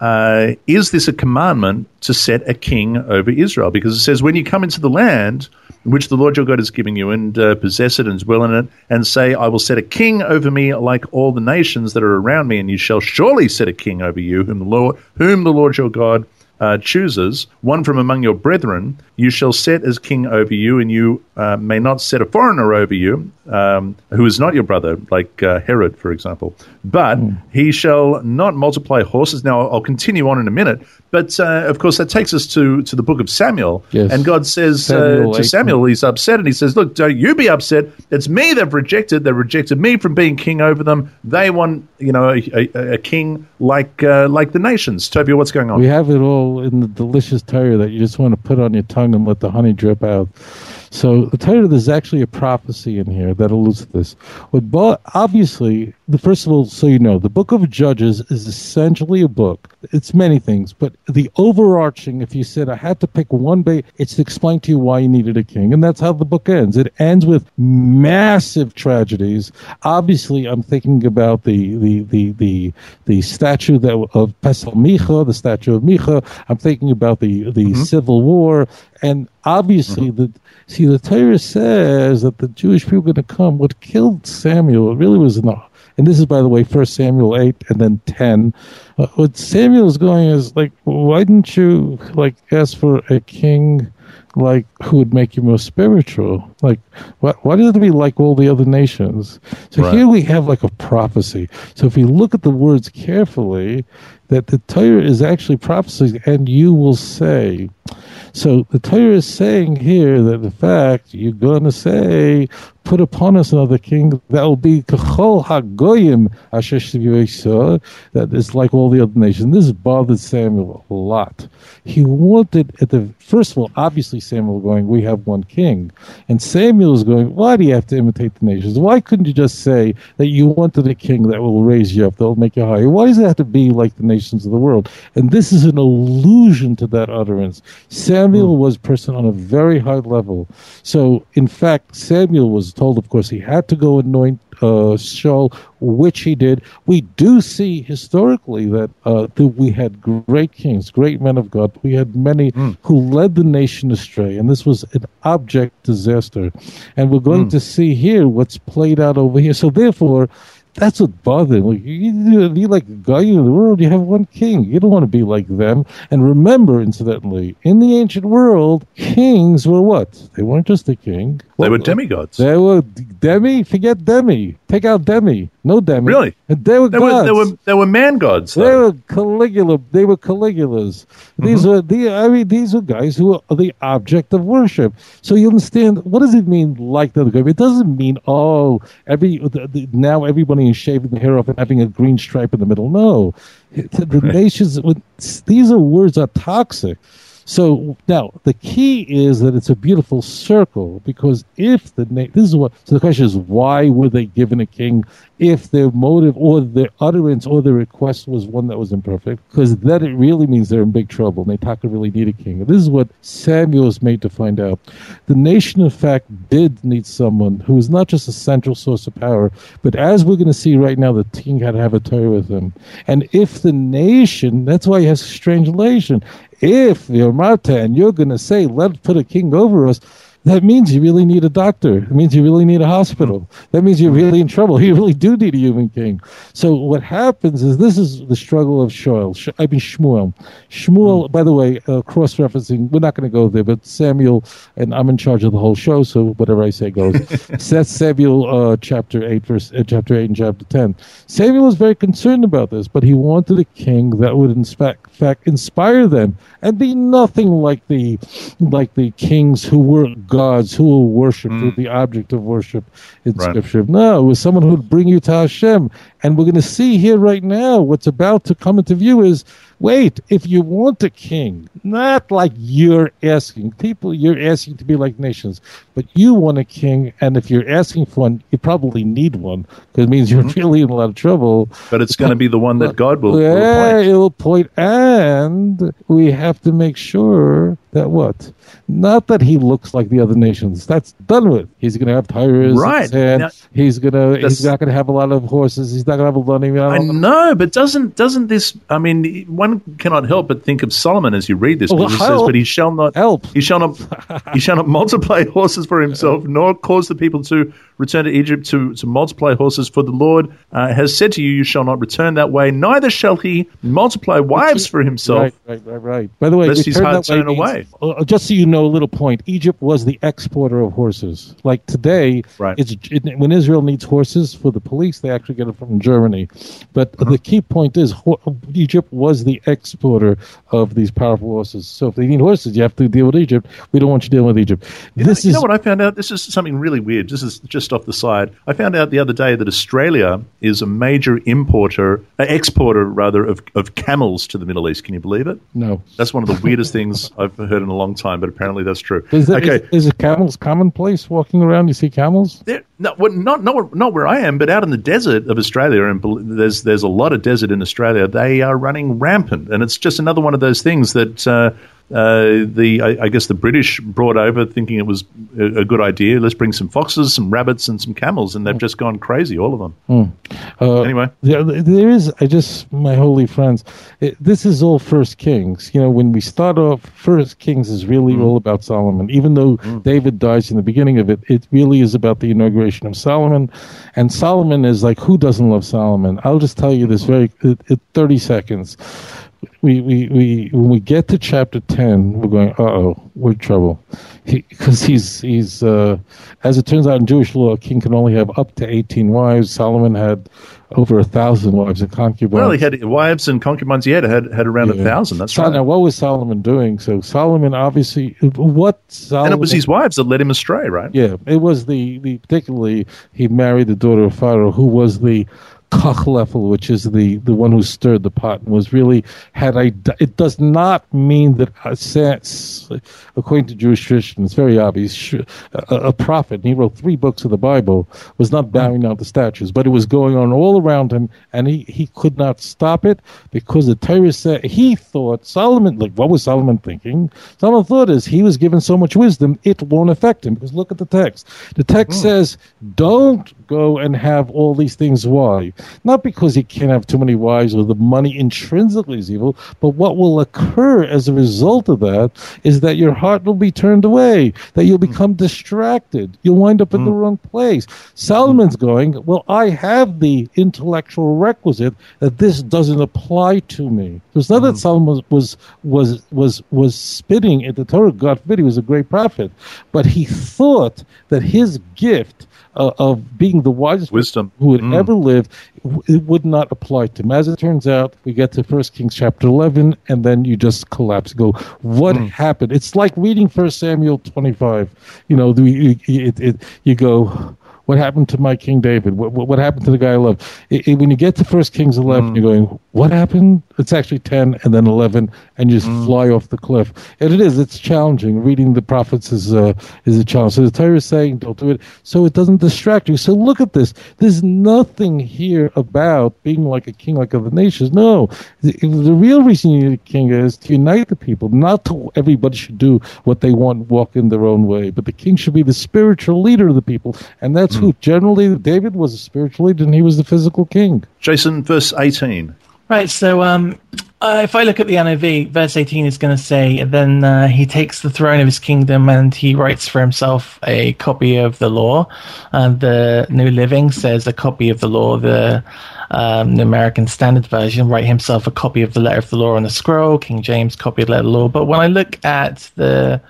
uh, is this a commandment to set a king over Israel? Because it says, when you come into the land which the Lord your God is giving you and uh, possess it and dwell in it, and say, I will set a king over me like all the nations that are around me, and you shall surely set a king over you, whom the Lord, whom the Lord your God uh, chooses, one from among your brethren, you shall set as king over you, and you uh, may not set a foreigner over you, um, who is not your brother, like uh, Herod, for example. But mm. he shall not multiply horses. Now, I'll continue on in a minute, but uh, of course, that takes us to, to the book of Samuel. Yes. And God says uh, Samuel to Samuel, he's upset, and he says, Look, don't you be upset. It's me they've rejected. They've rejected me from being king over them. They want, you know, a, a, a king like uh, like the nations. Toby, what's going on? We have it all in the delicious Torah that you just want to put on your tongue and let the honey drip out. So the title there's actually a prophecy in here that alludes to this. But obviously, the first of all, so you know, the book of Judges is essentially a book. It's many things, but the overarching, if you said I had to pick one bay, it's to explain to you why you needed a king, and that's how the book ends. It ends with massive tragedies. Obviously, I'm thinking about the the the the, the statue that of Pesel Micha, the statue of Micha. I'm thinking about the the mm-hmm. civil war, and obviously mm-hmm. the See, the Torah says that the Jewish people are going to come. What killed Samuel really was not. And this is, by the way, First Samuel eight and then ten. Uh, what Samuel is going is like, why didn't you like ask for a king? like who would make you more spiritual like why, why does it be like all the other nations so right. here we have like a prophecy so if you look at the words carefully that the Torah is actually prophecy and you will say so the Torah is saying here that in fact you're going to say, put upon us another king that will be kachol hagoyim that is like all the other nations. This bothered Samuel a lot. He wanted at the first of all, obviously Samuel going, we have one king, and Samuel is going, why do you have to imitate the nations? Why couldn't you just say that you wanted a king that will raise you up, that will make you higher? Why does it have to be like the nations of the world? And this is an allusion to that utterance. Samuel hmm. was a person on a very high level. So in fact, Samuel was told, of course, he had to go anoint uh, Shaul, which he did. We do see historically that uh, we had great kings, great men of God. We had many mm. who led the nation astray, and this was an object disaster. And we're going mm. to see here what's played out over here. So therefore, that's what bothers me. You, you like a guy in the world, you have one king. You don't want to be like them. And remember, incidentally, in the ancient world, kings were what? They weren't just a king. They were demigods. They were demi. Forget demi. Take out demi. No demi. Really? They were they gods. Were, they were they were man gods. Though. They were Caligula. They were Caligulas. These mm-hmm. were the. I mean, these were guys who are the object of worship. So you understand what does it mean like the other It doesn't mean oh every the, the, now everybody is shaving the hair off and having a green stripe in the middle. No, the nations. These are words are toxic. So now the key is that it's a beautiful circle because if the na- this is what so the question is why were they given a king if their motive or their utterance or their request was one that was imperfect because then it really means they're in big trouble and they talk to really need a king. This is what Samuel is made to find out. The nation, in fact, did need someone who was not just a central source of power, but as we're going to see right now, the king had to have a Torah with him. And if the nation, that's why he has a strange relation if you're Marta and you're going to say, let's put a king over us, that means you really need a doctor. It means you really need a hospital. That means you're really in trouble. You really do need a human king. So what happens is this is the struggle of Shaul. Sh- I mean Shmuel. Shmuel, by the way, uh, cross-referencing. We're not going to go there, but Samuel, and I'm in charge of the whole show, so whatever I say goes. That's Samuel, uh, chapter eight, verse uh, chapter eight and chapter ten. Samuel was very concerned about this, but he wanted a king that would, in fact, fact inspire them and be nothing like the like the kings who were gods who were worshipped, who were mm. the object of worship in Right. Scripture. No, it was someone who would bring you to Hashem. And we're going to see here right now what's about to come into view is wait, if you want a king, not like you're asking people, you're asking to be like nations, but you want a king, and if you're asking for one, you probably need one because it means you're mm-hmm. really in a lot of trouble. But it's going to be the one that God will, will Yeah, it'll point, and we have to make sure that what? Not that he looks like the other nations. That's done with. He's going to have tires. Right. Now- he's going to. He's not going to have a lot of horses. He's not going to have a lot. I know, but doesn't doesn't this? I mean, one cannot help but think of Solomon as you read this. Well, says, "But he shall not Help. He shall not. he shall not multiply horses for himself, nor cause the people to return to Egypt to, to multiply horses. For the Lord uh, has said to you, you shall not return that way. Neither shall he multiply wives for himself. Right, right, right, right. By the way, Lest his heart turn means- away. uh, just so you know, a little point: Egypt was the exporter of horses. Like today, Right. it's it, when Israel needs horses for the police, they actually get it from Germany. But Uh-huh. the key point is, Egypt was the exporter of these powerful horses. So if they need horses, you have to deal with Egypt. We don't want you dealing with Egypt. this you is know what I found out? This is something really weird. This is just off the side. I found out the other day that Australia is a major importer, uh, exporter rather, of, of camels to the Middle East. Can you believe it? no. That's one of the weirdest things I've heard in a long time, but apparently that's true. Is, that, okay. is, is camels commonplace walking around? You see camels? There, no, well, not not not where I am, but out in the desert of Australia, and there's there's a lot of desert in Australia. They are running rampant, and it's just another one of those things that uh, uh, the I, I guess the British brought over, thinking it was a, a good idea. Let's bring some foxes, some rabbits, and some camels, and they've just gone crazy, all of them. Uh, Anyway. there, there is. I just, my holy friends, it, this is all First Kings. You know, when we start off, First Kings is really all about Solomon. Even though David dies in the beginning of it, it really is about the inauguration of Solomon. And Solomon is like, who doesn't love Solomon? I'll just tell you this very, it, it, thirty seconds. We, we, we, when we get to chapter 10, we're going, uh oh, we're in trouble. Because he's, he's uh, as it turns out in Jewish law, a king can only have up to 18 wives. Solomon had over a thousand wives and concubines. Well, he had wives and concubines. He had had, had around a Yeah. thousand. That's So right. now, what was Solomon doing? So Solomon obviously, what Solomon, and it was his wives that led him astray, right? yeah, it was the, the particularly he married the daughter of Pharaoh, who was the Kachlefel, which is the, the one who stirred the pot, and was really had I. It does not mean that uh, since, according to Jewish tradition, it's very obvious. A, a prophet, and he wrote three books of the Bible, was not bowing down to statues, but it was going on all around him, and he, he could not stop it because the Torah said he thought Solomon. Like, what was Solomon thinking? Solomon thought is he was given so much wisdom, it won't affect him. Because look at the text. The text says, "Don't go and have all these things." Why? Not because he can't have too many wives or the money intrinsically is evil, but what will occur as a result of that is that your heart will be turned away, that you'll hmm. become distracted, you'll wind up in the hmm. wrong place. Hmm. Solomon's going, Well, I have the intellectual requisite that this doesn't apply to me. So it's not that Solomon was was was was spitting at the Torah. God forbid he was a great prophet, but he thought that his gift uh, of being the wisest Wisdom. who had ever lived, it would not apply to him. As it turns out, we get to First Kings chapter eleven, and then you just collapse. Go, what happened? It's like reading First Samuel twenty-five. You know, the, it, it, you go. What happened to my King David? What, what, what happened to the guy I love? It, it- when you get to First Kings 11, you're going, what happened? It's actually 10 and then 11, and you just fly off the cliff. And it is, it's challenging. Reading the prophets is, uh, is a challenge. So the Torah is saying, don't do it, so it doesn't distract you. So look at this. There's nothing here about being like a king like other nations. No. The, the real reason you need a king is to unite the people, not to everybody should do what they want, walk in their own way. But the king should be the spiritual leader of the people. And that's who generally David was a spiritual leader and he was the physical king. Jason, verse 18. Right. So, um, uh, if I look at the NIV, verse 18 is going to say, then uh, he takes the throne of his kingdom and he writes for himself a copy of the law. And the New Living says a copy of the law. The um, the American Standard Version write himself a copy of the letter of the law on a scroll. King James copy of the letter of the law. But when I look at the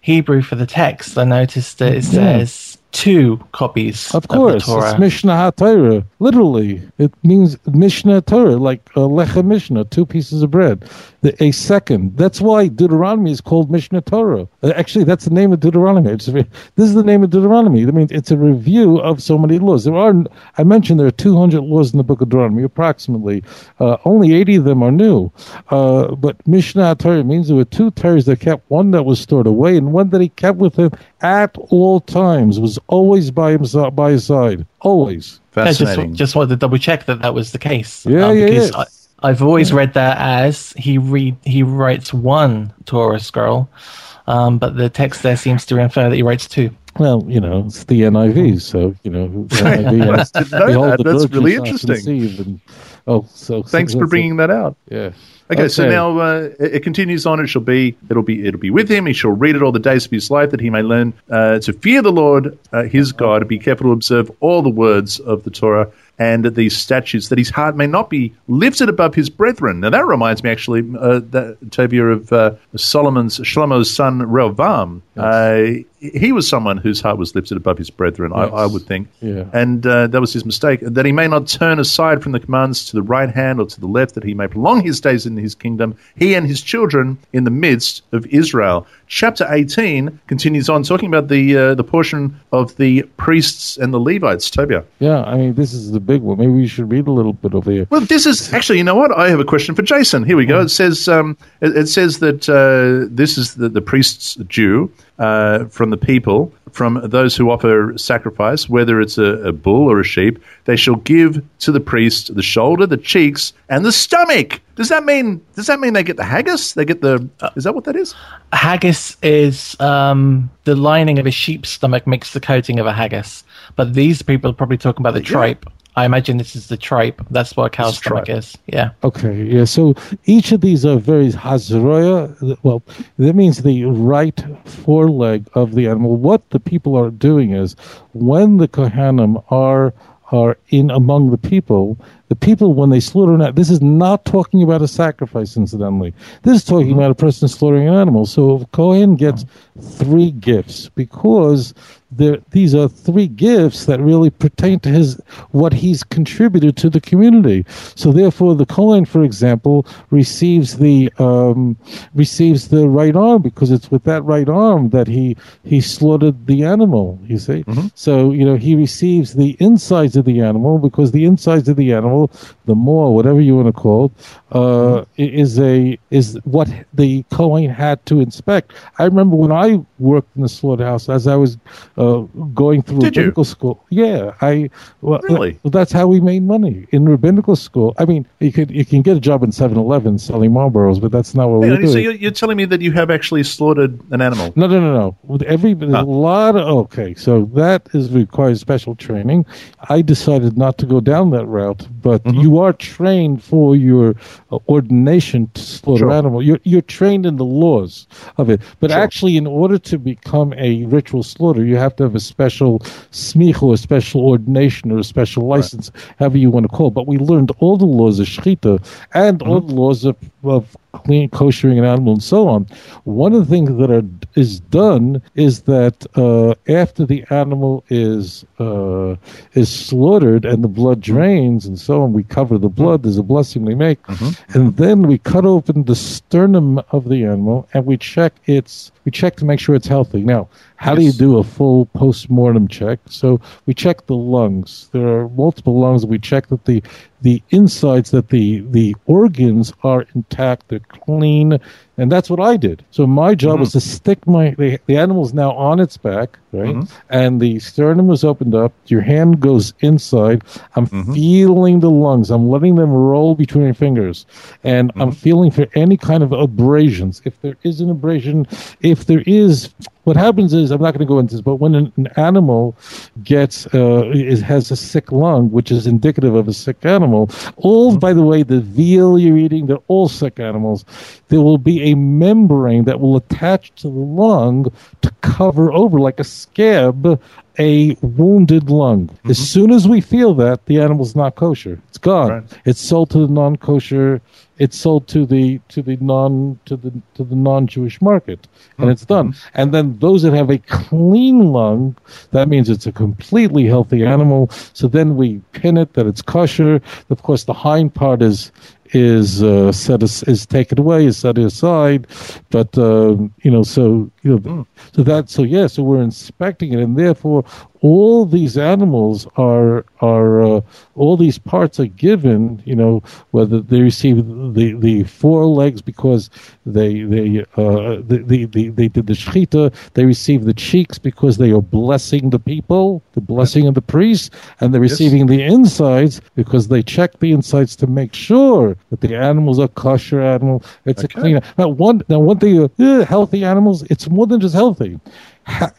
Hebrew for the text, I noticed that it says two copies Of course, of the Torah. it's Mishnah HaTorah. Literally, it means Mishnah Torah, like uh, Lecha Mishnah, two pieces of bread. The, a second. That's why Deuteronomy is called Mishnah Torah. Uh, actually, that's the name of Deuteronomy. It's, this is the name of Deuteronomy. I mean, it's a review of so many laws. There are, I mentioned, there are 200 laws in the book of Deuteronomy, approximately. Uh, only 80 of them are new. Uh, but Mishnah Torah means there were two Torahs that kept one that was stored away and one that he kept with him at all times, was always by him by his side. Always. I just, Fascinating. just wanted to double check that that was the case. Um, Yeah, yeah, because yeah. I, I've always read that as he read he writes one Torah scroll, um, but the text there seems to infer that he writes two. Well, you know, it's the NIV, so you know, the NIV has, Didn't know that. the That's really shall not interesting. Oh, so Thanks for bringing that out. Yeah. Okay, so now uh, it, it continues on. It shall be, it'll be, it'll be with him. He shall read it all the days of his life, that he may learn uh, to fear the Lord, uh, his God, to be careful to observe all the words of the Torah and these statutes, that his heart may not be lifted above his brethren. Now that reminds me, actually, uh, that Tovia of uh, Solomon's Shlomo's son Rehoboam. Uh, he was someone whose heart was lifted above his brethren. I, Yes. I would think, Yeah. and uh, that was his mistake. That he may not turn aside from the commands to the right hand or to the left, that he may prolong his days in his kingdom, he and his children in the midst of Israel. Chapter 18 continues on talking about the uh, the portion of the priests and the Levites. Tovia. Yeah, I mean, this is the big one. Maybe we should read a little bit of here. Well, this is actually, you know what? I have a question for Jason. Here we go. It says, um, it, it says that uh, this is the, the priest's due uh, from the people, from those who offer sacrifice, whether it's a, a bull or a sheep. They shall give to the priest the shoulder, the cheeks, and the stomach. Does that mean? Does that mean they get the haggis? They get the? Is that what that is? Haggis is um, the lining of a sheep's stomach makes the coating of a haggis. But these people are probably talking about the tripe. I imagine this is the tripe. That's what a cow's is stomach tripe. is. Yeah. Okay, yeah. So each of these are very hazroya. Well, that means the right foreleg of the animal. What the people are doing is when the kohanim are are in among the people, the people when they slaughter an animal. This is not talking about a sacrifice, incidentally. This is talking mm-hmm. about a person slaughtering an animal. So Kohen gets oh. three gifts because there, these are three gifts that really pertain to his what he's contributed to the community. So therefore, the Kohen, for example, receives the um, receives the right arm because it's with that right arm that he he slaughtered the animal. You see, so you know he receives the insides of the animal because the insides of the animal, the more whatever you want to call it, uh, is a is what the Kohen had to inspect. I remember when I worked in the slaughterhouse as I was uh, going through Did you? rabbinical school. Yeah, I well, Really? well, that's how we made money in rabbinical school. I mean, you could you can get a job in 7-Eleven selling Marlboros, but that's not what Hang we do. so you're, you're telling me that you have actually slaughtered an animal? No, no, no, no. With every there's a lot of okay, so that is requires special training. I decided not to go down that route, but Mm-hmm. you are trained for your uh, ordination to slaughter Sure. animal. You're you're trained in the laws of it, but Sure. actually, in order to become a ritual slaughter, you have to have a special smich or a special ordination, or a special license, however you want to call. it. But we learned all the laws of shechita and all Mm-hmm. the laws of of clean koshering an animal and so on. One of the things that are is done is that uh, after the animal is uh, is slaughtered and the blood drains and so on, we cover the blood. There's a blessing we make, and then we cut open the sternum of the animal and we check its we check to make sure it's healthy. Now, how do you do a full post-mortem check? So we check the lungs. There are multiple lungs. We check that the the insides that the the organs are intact, they're clean, and that's what I did. So my job was hmm. to stick my the, the animal's now on its back. right? Mm-hmm. And the sternum was opened up. Your hand goes inside. I'm mm-hmm. feeling the lungs. I'm letting them roll between your fingers, and I'm mm-hmm. feeling for any kind of abrasions. If there is an abrasion, if there is what happens is I'm not going to go into this, but when an, an animal gets uh, is, has a sick lung, which is indicative of a sick animal, all by the way, the veal you're eating, they're all sick animals. There will be a membrane that will attach to the lung to cover over, like a scab, a wounded lung. As mm-hmm. soon as we feel that, the animal's not kosher. It's gone. Right. It's sold to the non-kosher. It's sold to the to the non to the to the non-Jewish market, and it's mm-hmm. done. And then those that have a clean lung, that means it's a completely healthy animal. So then we pin it that it's kosher. Of course, the hind part is is uh, set as, is taken away, is set aside. But um, you know, so you know, so that so yeah, so we're inspecting it, and therefore all these animals are are uh, all these parts are given. You know, whether they receive the the four legs because they they uh, the, the, the they did the shechita. They receive the cheeks because they are blessing the people, the blessing of the priests, and they're receiving the insides because they check the insides to make sure that the animals are kosher animal. It's Okay. a clean. Now one now one thing, uh, healthy animals. It's more than just healthy.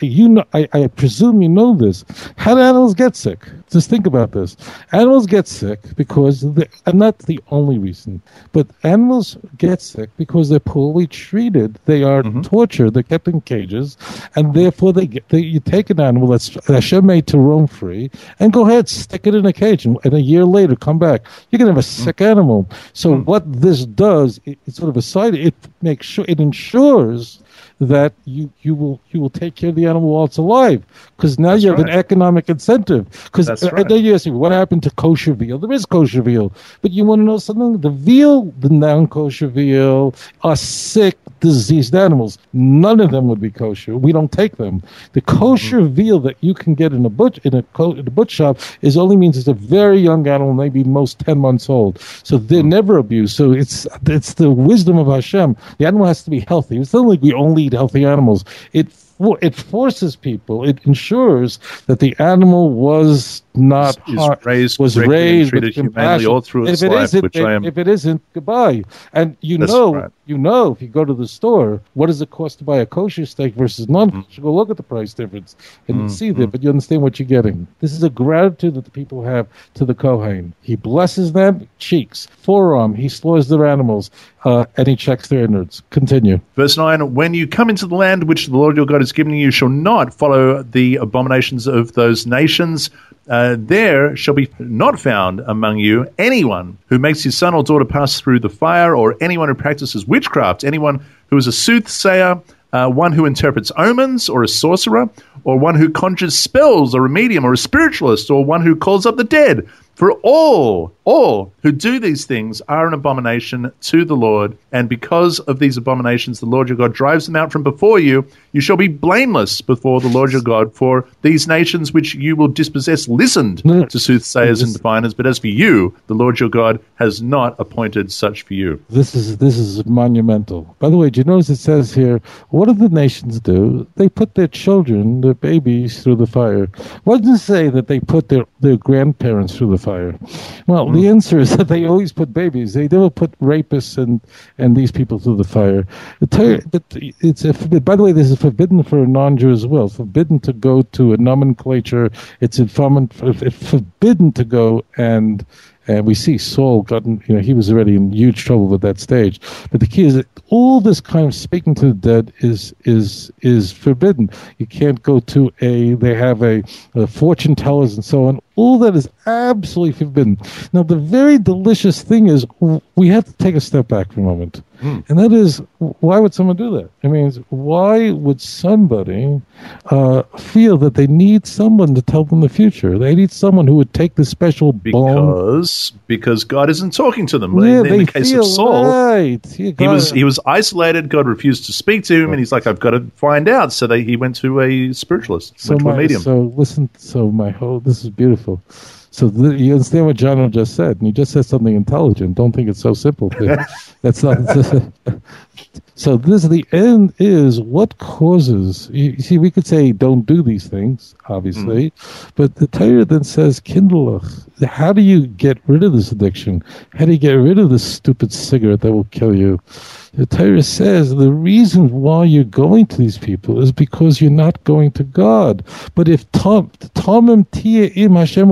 You know, I, I presume you know this. How do animals get sick? Just think about this. Animals get sick because, they, and not the only reason, but animals get sick because they're poorly treated. They are mm-hmm. tortured. They're kept in cages, and therefore they get. They, you take an animal that's Hashem made to roam free, and go ahead, stick it in a cage, and, and a year later come back. You're gonna have a mm. sick animal. So mm. what this does, it, it's sort of a side. It makes sure it ensures that you you will you will take care of the animal while it's alive because now That's you have an economic incentive because That's and then you ask me what happened to kosher veal? There is kosher veal but you want to know something? The veal the non-kosher veal are sick diseased animals. None of them would be kosher. We don't take them. The kosher Mm-hmm. veal that you can get in a butch in a, co- in a butch shop is only means it's a very young animal maybe most 10 months old. So they're Mm-hmm. never abused. So it's it's the wisdom of Hashem. The animal has to be healthy. It's not like we only eat healthy animals. It it forces people it ensures that the animal was not Is har- raised was raised treated with humanely compassion. all through And its if it life, isn't, which if, I am- if it isn't, goodbye. And you know, right. you know, if you go to the store, what does it cost to buy a kosher steak versus non-kosher? Go look at the price difference and you see that, but you understand what you're getting. This is a gratitude that the people have to the Kohen. He blesses them, cheeks, forearm. He slaughters their animals, uh, and he checks their innards. Continue. Verse 9 When you come into the land which the Lord your God is giving you, you shall not follow the abominations of those nations. Uh, there shall be not found among you anyone who makes his son or daughter pass through the fire, or anyone who practices witchcraft, anyone who is a soothsayer, uh, one who interprets omens, or a sorcerer, or one who conjures spells, or a medium, or a spiritualist, or one who calls up the dead. For all, all who do these things are an abomination to the Lord, and because of these abominations, the Lord your God drives them out from before you. You shall be blameless before the Lord your God, for these nations which you will dispossess listened to soothsayers and diviners, but as for you, the Lord your God has not appointed such for you. This is this is monumental. By the way, do you notice it says here? What do the nations do? They put their children, their babies, through the fire. What does it say that they put their their grandparents through the fire? Well, the answer is that they always put babies. They never put rapists and and these people through the fire. Torah- hmm. but it's a, forbid- by the way, this is forbidden for a non-Jew as well. Forbidden to go to a nomenclature. It's forbidden to go and and we see Saul gotten, you know, he was already in huge trouble at that stage. But the key is that all this kind of speaking to the dead is is is forbidden. You can't go to a. They have a, a fortune tellers and so on. All that is absolutely forbidden. Now, the very delicious thing is we have to take a step back for a moment, and that is why would someone do that? I mean, why would somebody uh, feel that they need someone to tell them the future? They need someone who would take the special. Because because God isn't talking to them. Yeah, in, they in the case feel of Saul, right. Yeah, he was he was isolated. God refused to speak to him, and he's like, "I've got to find out." So they, he went to a spiritualist, so went to a medium. So listen. So my whole this is beautiful. So the, you understand what John just said, and he just said something intelligent. Don't think it's so simple. That's not. so this the end is what causes. You, see, we could say don't do these things, obviously, mm. but the Torah then says kindlech. How do you get rid of this addiction? How do you get rid of this stupid cigarette that will kill you? The Torah says the reason why you're going to these people is because you're not going to God. But if Tomim Tia Im Hashem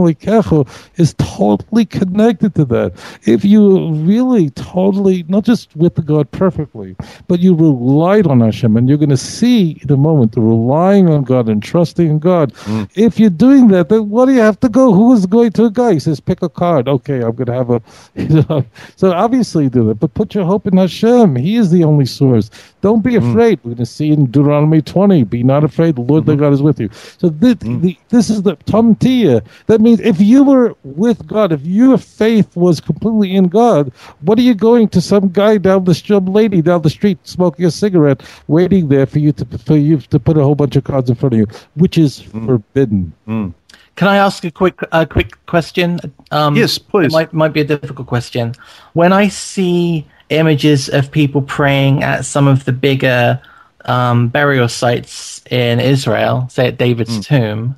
is totally connected to that, if you really totally, not just with the God perfectly, but you relied on Hashem, and you're going to see the moment the relying on God and trusting in God. Mm. If you're doing that, then what do you have to go? Who is going to a guy? He says, pick a card. Okay, I'm going to have a. You know, so obviously do that, but put your hope in Hashem. He is the only source. Don't be mm. afraid. Mm. We're going to see in Deuteronomy 20, be not afraid. The Lord mm-hmm. thy God is with you. So this, mm. the, this is the Tamtia. That means if you were with God, if your faith was completely in God, what are you going to some guy down the street, lady down the street smoking a cigarette, waiting there for you to for you to put a whole bunch of cards in front of you, which is mm. forbidden. Mm. Can I ask a quick a quick question? Um, yes, please. It might might be a difficult question. When I see images of people praying at some of the bigger um, burial sites in Israel, say at David's mm. tomb,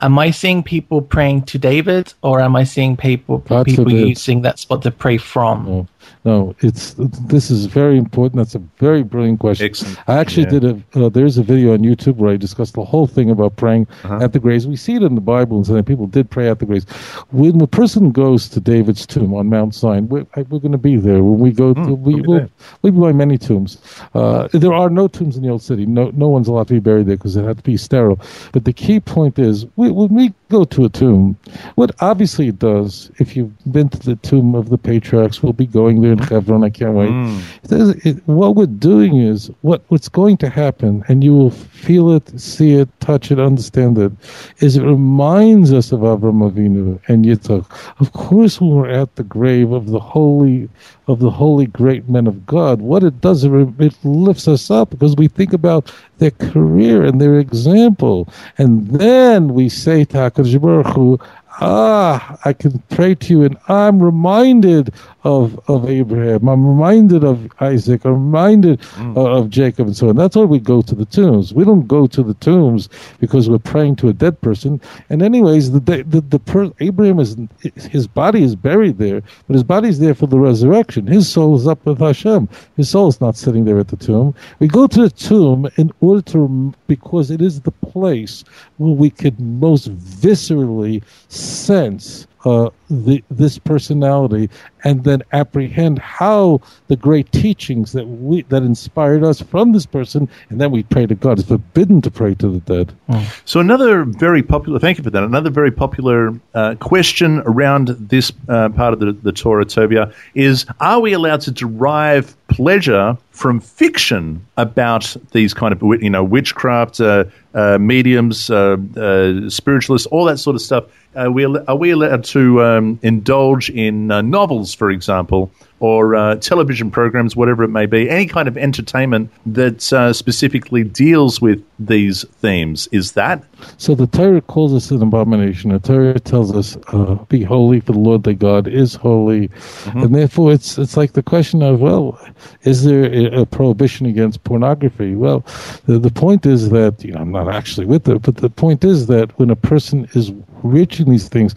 am I seeing people praying to David, or am I seeing people people using that spot to pray from? No, it's this is very important. That's a very brilliant question. Excellent. I actually yeah. did a. Uh, there's a video on YouTube where I discussed the whole thing about praying uh-huh. at the graves. We see it in the Bible, and so people did pray at the graves. When a person goes to David's tomb on Mount Zion, we're, we're going to be there. When we go, to, mm, we will we'll be by many tombs. Uh, there are no tombs in the old city. No, no one's allowed to be buried there because it had to be sterile. But the key point is, we, when we go to a tomb, what obviously it does, if you've been to the tomb of the patriarchs, we'll be going there in Hebron. I can't wait. Mm. It, it, what we're doing is what what's going to happen, and you will feel it, see it, touch it, understand it. Is it reminds us of Avram Avinu and Yitzchak. Of course, when we're at the grave of the holy of the holy great men of God, what it does it, it lifts us up because we think about their career and their example, and then we say to Baruch Hu, ah, I can pray to you, and I'm reminded of, of Abraham. I'm reminded of Isaac. I'm reminded mm. of, of, Jacob and so on. That's why we go to the tombs. We don't go to the tombs because we're praying to a dead person. And anyways, the the, the per, Abraham is his body is buried there, but his body is there for the resurrection. His soul is up with Hashem. His soul is not sitting there at the tomb. We go to the tomb in order to because it is the place where we could most viscerally sense uh, the, this personality and then apprehend how the great teachings that we that inspired us from this person and then we pray to God. It's forbidden to pray to the dead. Mm. So another very popular thank you for that. Another very popular uh, question around this uh, part of the, the Torah Tovia is are we allowed to derive pleasure from fiction about these kind of you know witchcraft uh, uh, mediums, uh, uh, spiritualists, all that sort of stuff. Are we, are we allowed to um, indulge in uh, novels, for example, or uh, television programs, whatever it may be, any kind of entertainment that uh, specifically deals with these themes. Is that? So the Torah calls us an abomination. The Torah tells us, uh, "Be holy, for the Lord thy God is holy," mm-hmm. and therefore it's it's like the question of, well, is there a, a prohibition against pornography? Well, the, the point is that you know I'm not actually with it, but the point is that when a person is rich in these things.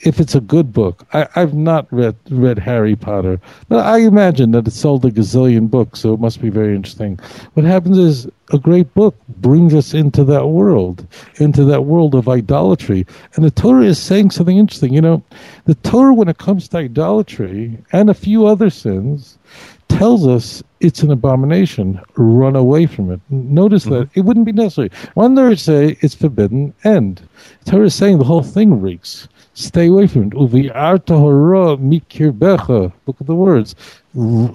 If it's a good book, I, have not read read Harry Potter, but I imagine that it sold a gazillion books, so it must be very interesting. What happens is a great book brings us into that world, into that world of idolatry. And the Torah is saying something interesting. You know, the Torah, when it comes to idolatry and a few other sins, tells us it's an abomination. Run away from it. Notice mm-hmm. that it wouldn't be necessary. One there say it's forbidden, end. Torah is saying the whole thing reeks. Stay away from it. Uvi Artahra Mikirbecha. Look at the words.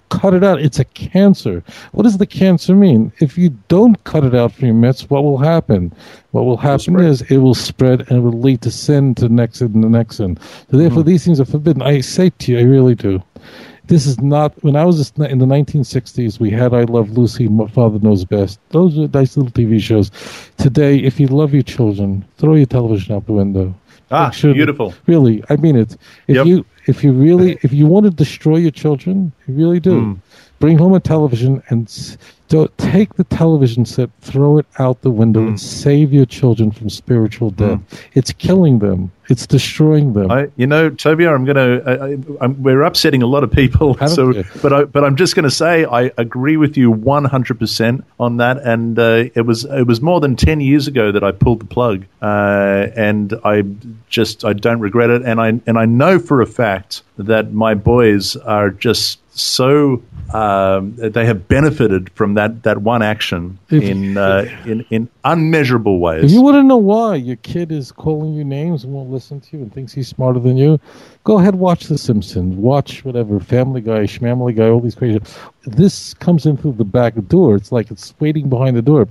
Cut it out. It's a cancer. What does the cancer mean? If you don't cut it out from your midst, what will happen? What will happen is it will spread and it will lead to sin, to the next sin, and the next sin. So therefore, mm-hmm. these things are forbidden. I say to you, I really do. This is not when I was in the 1960s. We had I Love Lucy, My Father Knows Best. Those are nice little TV shows. Today, if you love your children, throw your television out the window. Ah, sure beautiful. really, I mean it. If Yep. you if you really if you want to destroy your children, you really do. Hmm. Bring home a television and s- don't take the television set, throw it out the window, Hmm. and save your children from spiritual death. It's killing them. It's destroying them. I, you know, Tovia, I'm going to. We're upsetting a lot of people. Don't So, but I, but I'm just going to say I agree with you 100 percent on that. And uh, it was it was more than 10 years ago that I pulled the plug, uh, and I just I don't regret it. And I and I know for a fact that my boys are just so um, they have benefited from that that one action If- in uh, in in unmeasurable ways. If you want to know why your kid is calling you names and won't listen to you and thinks he's smarter than you, go ahead watch The Simpsons, watch whatever Family Guy, Schmamily Guy, all these crazy. This comes in through the back door. It's like it's waiting behind the door.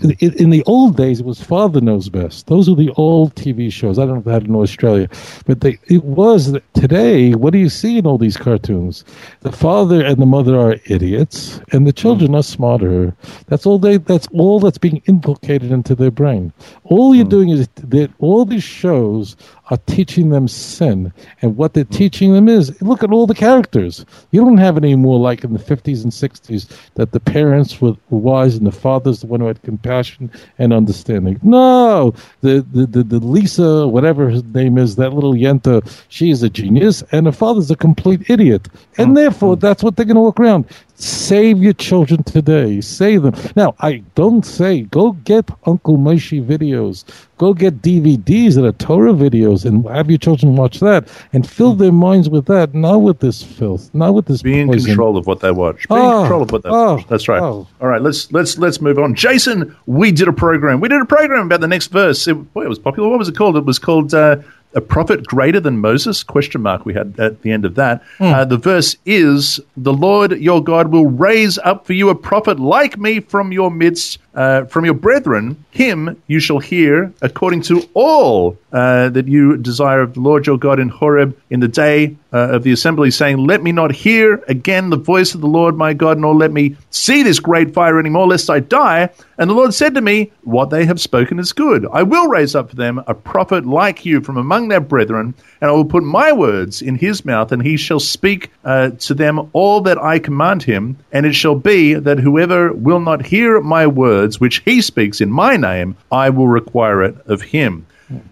In, in the old days, it was Father Knows Best. Those are the old TV shows. I don't know if they had it in Australia, but they, it was that today. What do you see in all these cartoons? The father and the mother are idiots, and the children are smarter. That's all they. That's all that's being inculcated into their brain. All you're hmm. doing is that all these shows are teaching them sin, and what they're teaching them is look at all the characters. You don't have any more like in the 50s and 60s that the parents were wise and the father's the one who had compassion and understanding. No, the the the, the Lisa, whatever his name is, that little Yenta, she is a genius, and the father's a complete idiot, and mm. therefore that's what they're going to walk around. Save your children today. Save them. Now, I don't say go get Uncle Moshe videos. Go get DVDs that are Torah videos and have your children watch that and fill their minds with that, not with this filth, not with this Be in poison. control of what they watch. Be in Oh, control of what they oh, watch. That's right. oh. All right, let's let's let's move on. Jason, we did a program. We did a program about the next verse. It, boy, it was popular. What was it called? It was called uh, "A Prophet Greater Than Moses?" Question mark. We had at the end of that. Uh, the verse is, "The Lord your God will raise up for you a prophet like me from your midst, uh, from your brethren. Him you shall hear according to all uh, that you desire of the Lord your God in Horeb in the day uh, of the assembly, saying, Let me not hear again the voice of the Lord my God, nor let me see this great fire anymore, lest I die. And the Lord said to me, What they have spoken is good. I will raise up for them a prophet like you from among their brethren, and I will put my words in his mouth, and he shall speak uh, to them all that I command him. And it shall be that whoever will not hear my words, which he speaks in my name, I will require it of him.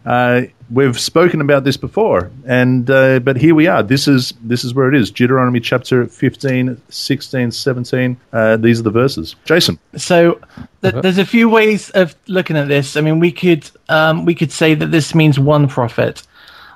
Uh, we've spoken about this before, and uh, but here we are. This is this is where it is. Deuteronomy chapter 15, 16, 17. Uh, these are the verses. Jason. So th- there's a few ways of looking at this. I mean, we could um, we could say that this means one prophet.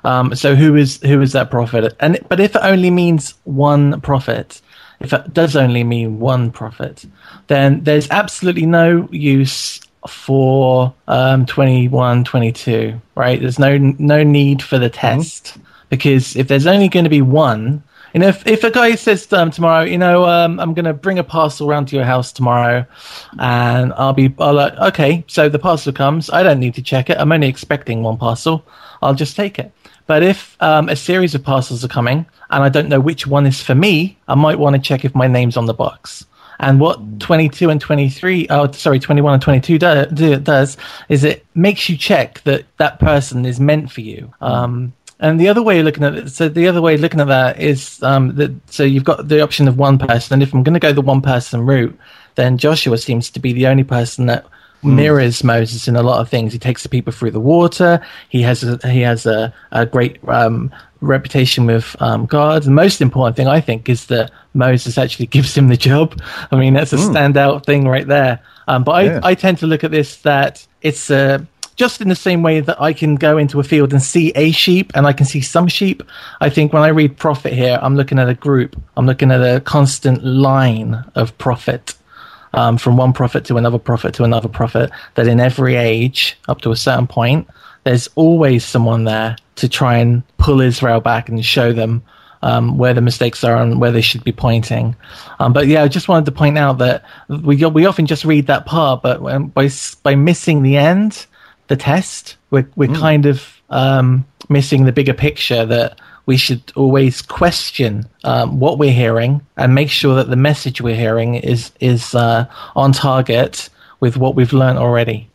Um, so who is who is that prophet? And but if it only means one prophet, if it does only mean one prophet, then there's absolutely no use for um, 21, 22, right? There's no no need for the test because if there's only going to be one, you know, if, if a guy says um, tomorrow, you know, um, I'm going to bring a parcel round to your house tomorrow, and I'll be, I'll like, okay, so the parcel comes. I don't need to check it. I'm only expecting one parcel. I'll just take it. But if um, a series of parcels are coming and I don't know which one is for me, I might want to check if my name's on the box. And what 22 and 23, oh, sorry, 21 and 22 do, do, does is it makes you check that that person is meant for you. Um, and the other way of looking at it, so the other way of looking at that is um, that so you've got the option of one person, and if I'm going to go the one person route, then Joshua seems to be the only person that mirrors Moses in a lot of things. He takes the people through the water. He has a, he has a, a great um, reputation with um, God. The most important thing I think is that Moses actually gives him the job. I mean, that's a standout thing right there. Um, but I, Yeah. I tend to look at this that it's uh, just in the same way that I can go into a field and see a sheep and I can see some sheep. I think when I read prophet here, I'm looking at a group. I'm looking at a constant line of prophet um, from one prophet to another prophet to another prophet, that in every age, up to a certain point, there's always someone there to try and pull Israel back and show them um, where the mistakes are and where they should be pointing. Um, but yeah, I just wanted to point out that we we often just read that part, but when, by by missing the end, the test, we're we're kind of um, missing the bigger picture that we should always question um, what we're hearing and make sure that the message we're hearing is is uh, on target with what we've learned already.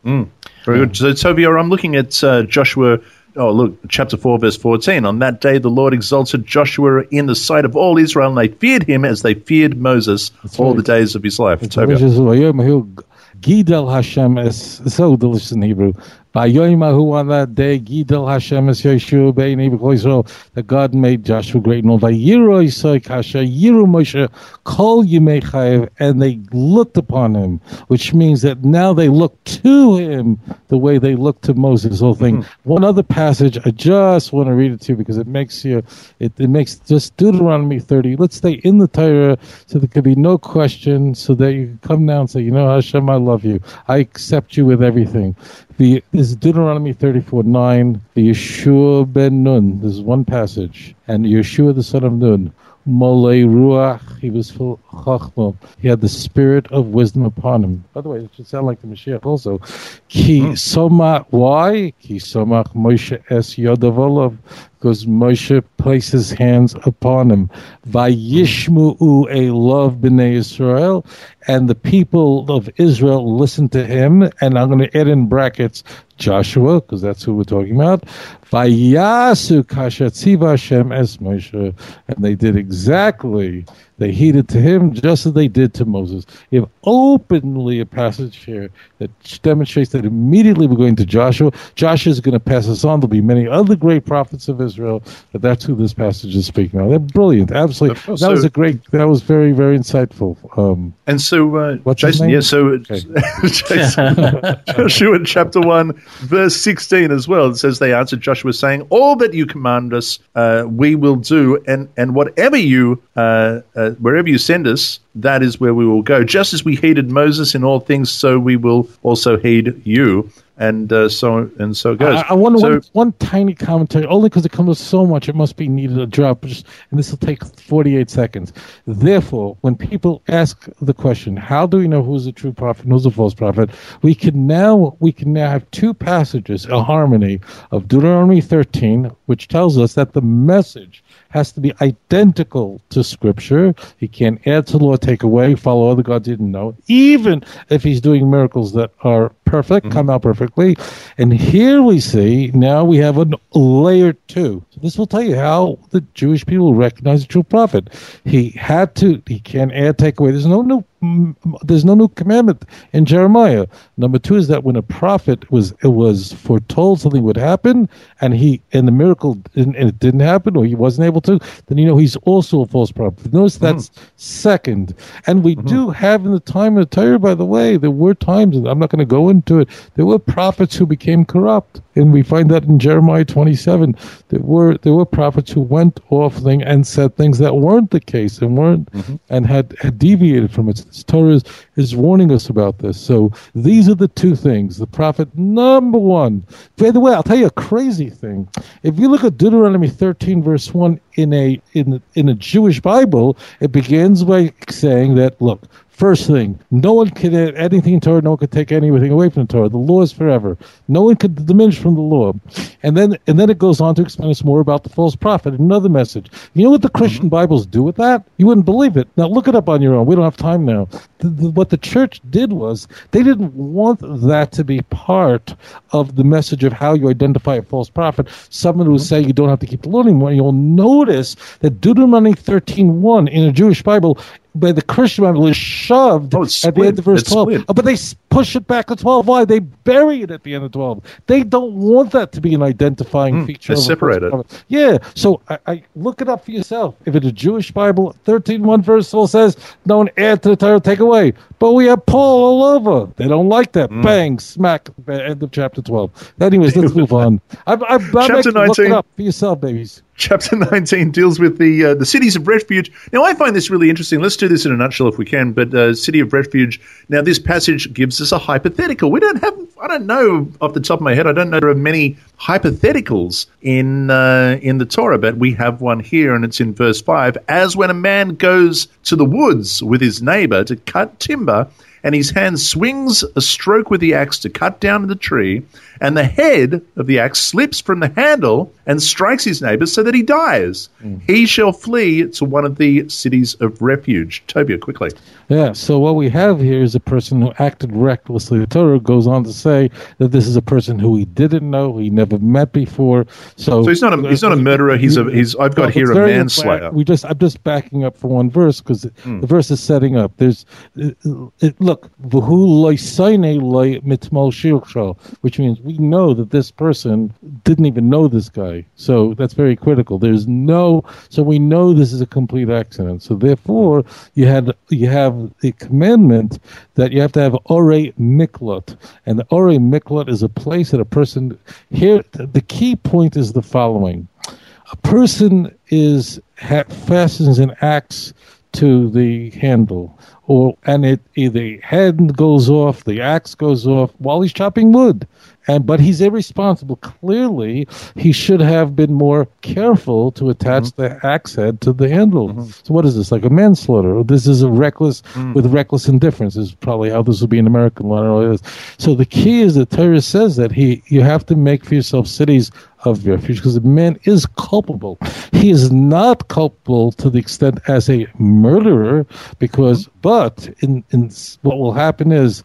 Very good. So, Tovia, I'm looking at uh, Joshua oh, look, chapter 4, verse 14. On that day, the Lord exalted Joshua in the sight of all Israel, and they feared him as they feared Moses all right. the days of his life. It's Toga. delicious. Vayomahu Gidel Hashem is so delicious in Hebrew. On that day, Gidel Hashem is Yeshua Bein Israel, that God made Joshua great and all. Vayiro Yisai Kasha, Yiru Moshe, Kol Yimei Chayev, and they looked upon him, which means that now they look to him the way they looked to Moses. Whole thing. Mm-hmm. One other passage, I just want to read it to you because it makes you, it, it makes just Deuteronomy 30. Let's stay in the Torah so there could be no question, so that you can come down and say, you know, Hashem, I love you. I accept you with everything. The, this is Deuteronomy 34 9. The Yeshua ben Nun. This is one passage. And Yeshua the son of Nun. Molei Ruach. He was full of Chachma. He had the spirit of wisdom upon him. By the way, it should sound like the Mashiach also. Ki hmm. Somach. Why? Ki Somach Moshe es Yodavolav. Because Moshe placed his hands upon him. Vayishmu'u a love b'nei Israel. And the people of Israel listened to him. And I'm going to add in brackets Joshua, because that's who we're talking about. Vayasu kasha tziva Hashem es Moshe. And they did exactly, they heeded to him just as they did to Moses. You have openly a passage here that demonstrates that immediately we're going to Joshua. Joshua is going to pass us on. There'll be many other great prophets of Israel, but that's who this passage is speaking of. They're brilliant. Absolutely. Oh, that was a great, that was very, very insightful. Um, And so, uh, What's Jason, name? yeah, so Okay. Jason, Joshua chapter 1, verse 16 as well. It says, They answered Joshua, saying, All that you command us, uh, we will do, and, and whatever you, uh, uh, wherever you send us, that is where we will go. Just as we heeded Moses in all things, so we will also heed you. And uh, so and so it goes. I, I wonder so, one, one tiny commentary, only because it comes with so much, it must be needed a drop, just, and this will take 48 seconds. Therefore, when people ask the question, how do we know who's a true prophet and who's a false prophet? We can now we can now have two passages, a harmony of Deuteronomy 13, which tells us that the message has to be identical to Scripture. He can't add to law, take away, follow other gods he didn't know, even if he's doing miracles that are perfect, mm-hmm. come out perfectly. And here we see now we have a layer two. So this will tell you how the Jewish people recognize the true prophet. He had to. He can't add, take away. There's no new. There's no new commandment in Jeremiah. Number two is that when a prophet was it was foretold something would happen, and he and the miracle didn't, and it didn't happen, or he wasn't able to, then you know he's also a false prophet. Notice that's mm-hmm. second. And we do mm-hmm. have in the time of the Torah, by the way, there were times, and I'm not going to go into it, there were prophets who became corrupt. And we find that in Jeremiah 27. There were there were prophets who went off thing and said things that weren't the case and weren't mm-hmm. and had, had deviated from it. This Torah is, is warning us about this. So these are the two things. The prophet number one. By the way, I'll tell you a crazy thing. If you look at Deuteronomy 13, verse 1 in a in in a Jewish Bible, it begins by saying that look, First thing, no one can add anything to Torah, no one can take anything away from the Torah. The law is forever. No one can diminish from the law. And then and then it goes on to explain us more about the false prophet. Another message. You know what the Christian mm-hmm. Bibles do with that? You wouldn't believe it. Now look it up on your own. We don't have time now. The, the, what the church did was they didn't want that to be part of the message of how you identify a false prophet. Someone who was mm-hmm. saying you don't have to keep the law anymore. You'll notice that Deuteronomy 13.1 in a Jewish Bible by the Christian Bible is shoved Oh, at the end of verse It's 12. split. Uh, But they push it back to 12. Why? They bury it at the end of 12. They don't want that to be an identifying feature. they separate it. Yeah. So I, I look it up for yourself. If it's a Jewish Bible, 13 1 verse 12 says, don't add to the title, take away. But we have Paul all over. They don't like that. Hmm. Bang, smack, end of chapter 12. Anyways, let's move on. I, I, I Chapter make you Look 19. it up for yourself, babies. Chapter 19 deals with the uh, the cities of refuge. Now, I find this really interesting. Let's do this in a nutshell if we can. But uh, city of refuge. Now, this passage gives us a hypothetical. We don't have. I don't know off the top of my head. I don't know there are many hypotheticals in uh, in the Torah, but we have one here, and it's in verse five. As when a man goes to the woods with his neighbor to cut timber, and his hand swings a stroke with the axe to cut down the tree, and the head of the axe slips from the handle and strikes his neighbor so that he dies. Mm. He shall flee to one of the cities of refuge. Tovia, quickly. Yeah, so what we have here is a person who acted recklessly. The Torah goes on to say that this is a person who he didn't know, he never met before. So, so he's not a he's not a murderer. He's a he's. I've got no, here a manslayer. We just I'm just backing up for one verse because mm. the verse is setting up. There's it, it, look which means we know that this person didn't even know this guy. So that's very critical. There's no so we know this is a complete accident. So therefore you had you have the commandment that you have to have ore miklot, and the ore miklot is a place that a person here. The key point is the following: a person is ha, fastens an axe to the handle, or and it the head goes off, the axe goes off while he's chopping wood and but he's irresponsible. Clearly, he should have been more careful to attach mm-hmm. the axe head to the handle. Mm-hmm. So what is this like a manslaughter? This is a reckless mm. with reckless indifference is probably how this would be in American law. So the key is that Torah says that he you have to make for yourself cities of refuge because the man is culpable. He is not culpable to the extent as a murderer because, but in in what will happen is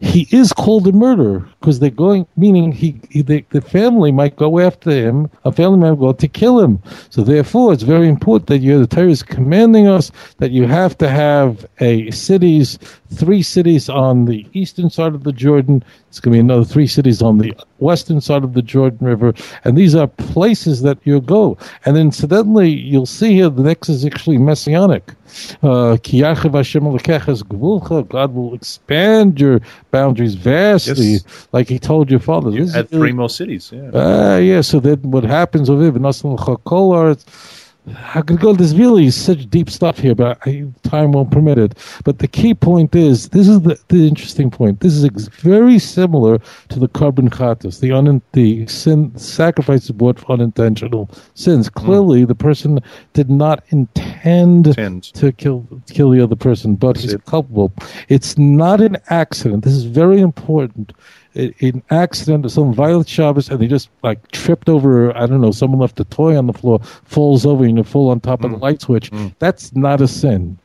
he is called a murderer because they're going, meaning he, he the, the, family might go after him, a family member go to kill him. So therefore, it's very important that you, the Torah is commanding us that you have to have a cities, three cities on the eastern side of the Jordan. It's going to be another three cities on the western side of the Jordan River, and these are places that you'll go. And incidentally, you'll see here the next is actually messianic. Uh, God will expand your boundaries vastly, yes. like He told your fathers. You add three more cities. Yeah. Uh, yeah. So then, what happens with it? I could go. There's really such deep stuff here, but I, time won't permit it. But the key point is this is the, the interesting point. This is ex- very similar to the korban chatas, the un, the sin sacrifices brought for unintentional sins. Hmm. Clearly, mm. the person did not intend Intend. to kill kill the other person, but That's he's it. culpable. It's not an accident. This is very important an accident, some violent Shabbos, and they just like tripped over. I don't know. Someone left a toy on the floor, falls over, and you fall on top mm. of the mm. light switch. Mm. That's not a sin.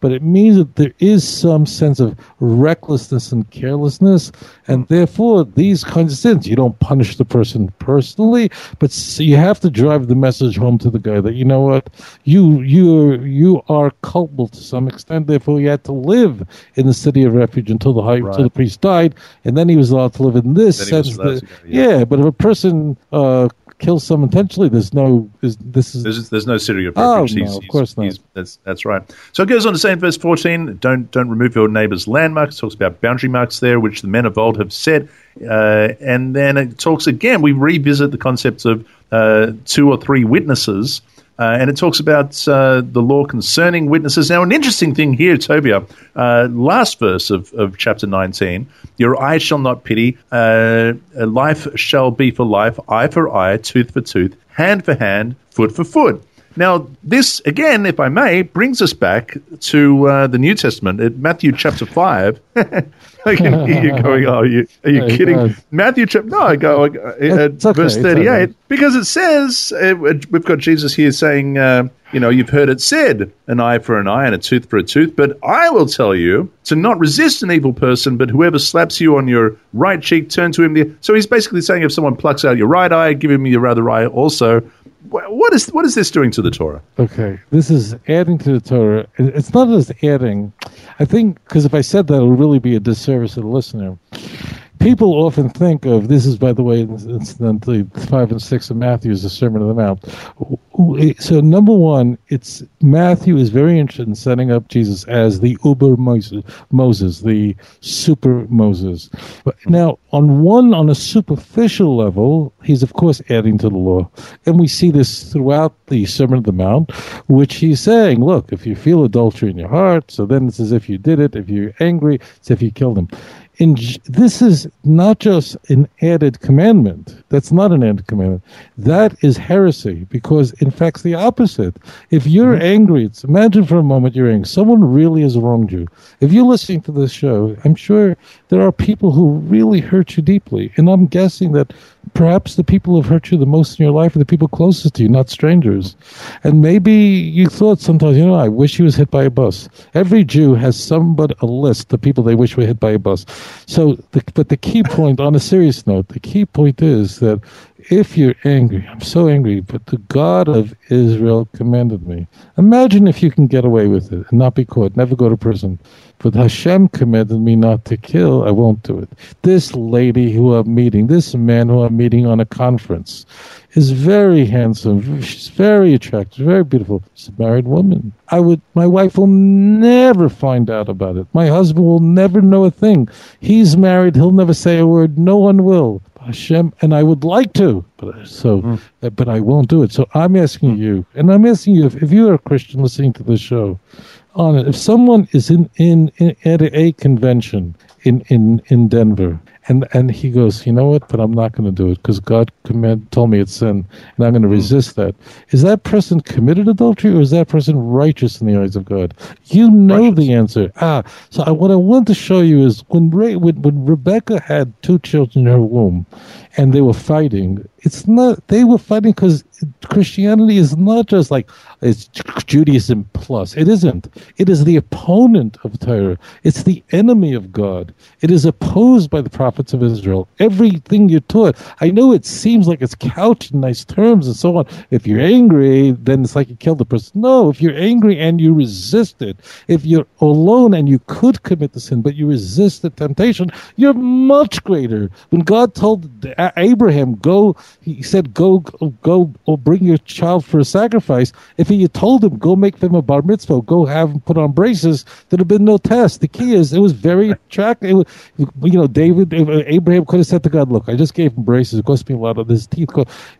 But it means that there is some sense of recklessness and carelessness, and mm. therefore these kinds of sins. You don't punish the person personally, but you have to drive the message home to the guy that you know what you you you are culpable to some extent. Therefore, you had to live in the city of refuge until the high, right. until the priest died, and then he was allowed to live in this sense. That, yeah. yeah. but if a person uh, kills someone intentionally, there's no is, this is there's, there's no city of refuge. Oh, no, of course not. that's that's right. So it goes on to say in verse 14, don't don't remove your neighbor's landmarks. It talks about boundary marks there, which the men of old have set, uh, and then it talks again. We revisit the concepts of uh, two or three witnesses. Uh, and it talks about uh, the law concerning witnesses. Now, an interesting thing here, Tovia, uh, last verse of, of chapter 19 Your eye shall not pity, uh, life shall be for life, eye for eye, tooth for tooth, hand for hand, foot for foot. Now, this, again, if I may, brings us back to uh, the New Testament at Matthew chapter 5. I can hear you going, oh, are you, are you kidding? Matthew chapter, no, I go uh, at okay, verse 38, because it says, uh, we've got Jesus here saying, uh, you know, you've heard it said, an eye for an eye and a tooth for a tooth, but I will tell you to not resist an evil person, but whoever slaps you on your right cheek, turn to him the. So he's basically saying if someone plucks out your right eye, give him your other eye also what is what is this doing to the Torah? Okay, this is adding to the Torah. It's not just adding. I think because if I said that, it would really be a disservice to the listener people often think of this is by the way incidentally five and six of matthew is the sermon of the mount. So number one it's matthew is very interested in setting up jesus as the uber moses, the super moses. But now on one on a superficial level he's of course adding to the law. And we see this throughout the sermon of the mount which he's saying look if you feel adultery in your heart so then it's as if you did it. If you're angry it's as if you killed him in, this is not just an added commandment. That's not an added commandment. That is heresy because, in fact, the opposite. If you're mm-hmm. angry, it's, imagine for a moment you're angry. Someone really has wronged you. If you're listening to this show, I'm sure there are people who really hurt you deeply. And I'm guessing that perhaps the people who have hurt you the most in your life are the people closest to you, not strangers. And maybe you thought sometimes, you know, I wish he was hit by a bus. Every Jew has somebody a list of people they wish were hit by a bus. So, the, but the key point, on a serious note, the key point is that if you're angry, I'm so angry, but the God of Israel commanded me. Imagine if you can get away with it and not be caught, never go to prison. But Hashem commanded me not to kill, I won't do it. This lady who I'm meeting, this man who I'm meeting on a conference, is very handsome. She's very attractive, very beautiful. She's a married woman. I would, my wife will never find out about it. My husband will never know a thing. He's married. He'll never say a word. No one will. Hashem, and I would like to, but uh, so, mm. but I won't do it. So I'm asking hmm. you, and I'm asking you, if, if you are a Christian listening to this show, on it, if someone is in, in, in at a convention in in in Denver and and he goes, you know what? But I'm not going to do it because God command told me it's sin, and I'm going to hmm. resist that. Is that person committed adultery, or is that person righteous in the eyes of God? You know righteous. the answer. Ah, so I, what I want to show you is when, Ray, when when Rebecca had two children in her womb, and they were fighting. It's not they were fighting because Christianity is not just like it's Judaism plus. It isn't. It is the opponent of Torah. It's the enemy of God. It is opposed by the prophets of Israel. Everything you're taught. I know it seems like it's couched in nice terms and so on. If you're angry, then it's like you killed the person. No, if you're angry and you resist it, if you're alone and you could commit the sin, but you resist the temptation, you're much greater. When God told Abraham, go, he said, go, go, or bring your child for a sacrifice. If he had told him, go make them a bar mitzvah, go have him put on braces, there'd have been no test. The key is, it was very attractive. Was, you know, David, uh, Abraham could have said to God, look, I just gave him braces. It cost me a lot of his teeth.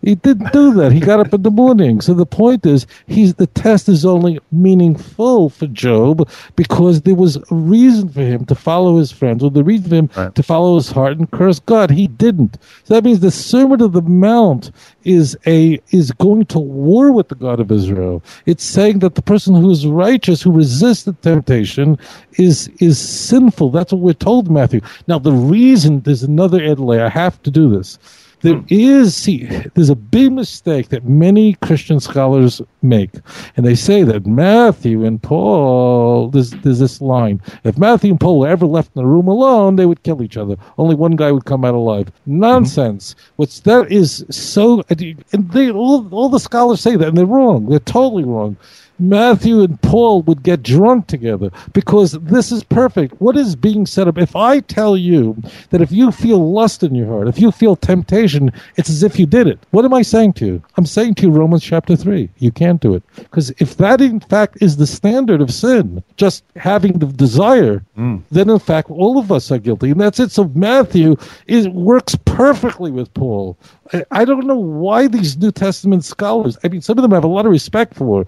He didn't do that. He got up in the morning. So the point is, he's the test is only meaningful for Job because there was a reason for him to follow his friends, or the reason for him right. to follow his heart and curse God. He didn't. So that means the Sermon of the Mount is a is going to war with the God of Israel. It's saying that the person who is righteous, who resists the temptation, is is sinful. That's what we're told, Matthew. Now the reason there's another Edley, I have to do this there is, see, there's a big mistake that many Christian scholars make. And they say that Matthew and Paul, there's, there's this line if Matthew and Paul were ever left in the room alone, they would kill each other. Only one guy would come out alive. Nonsense. Mm-hmm. What's that is so, and they, all, all the scholars say that, and they're wrong. They're totally wrong. Matthew and Paul would get drunk together because this is perfect. What is being set up? If I tell you that if you feel lust in your heart, if you feel temptation, it's as if you did it. What am I saying to you? I'm saying to you Romans chapter 3. You can't do it. Because if that in fact is the standard of sin, just having the desire, mm. then in fact all of us are guilty. And that's it. So Matthew is works perfectly with Paul. I don't know why these New Testament scholars, I mean, some of them have a lot of respect for,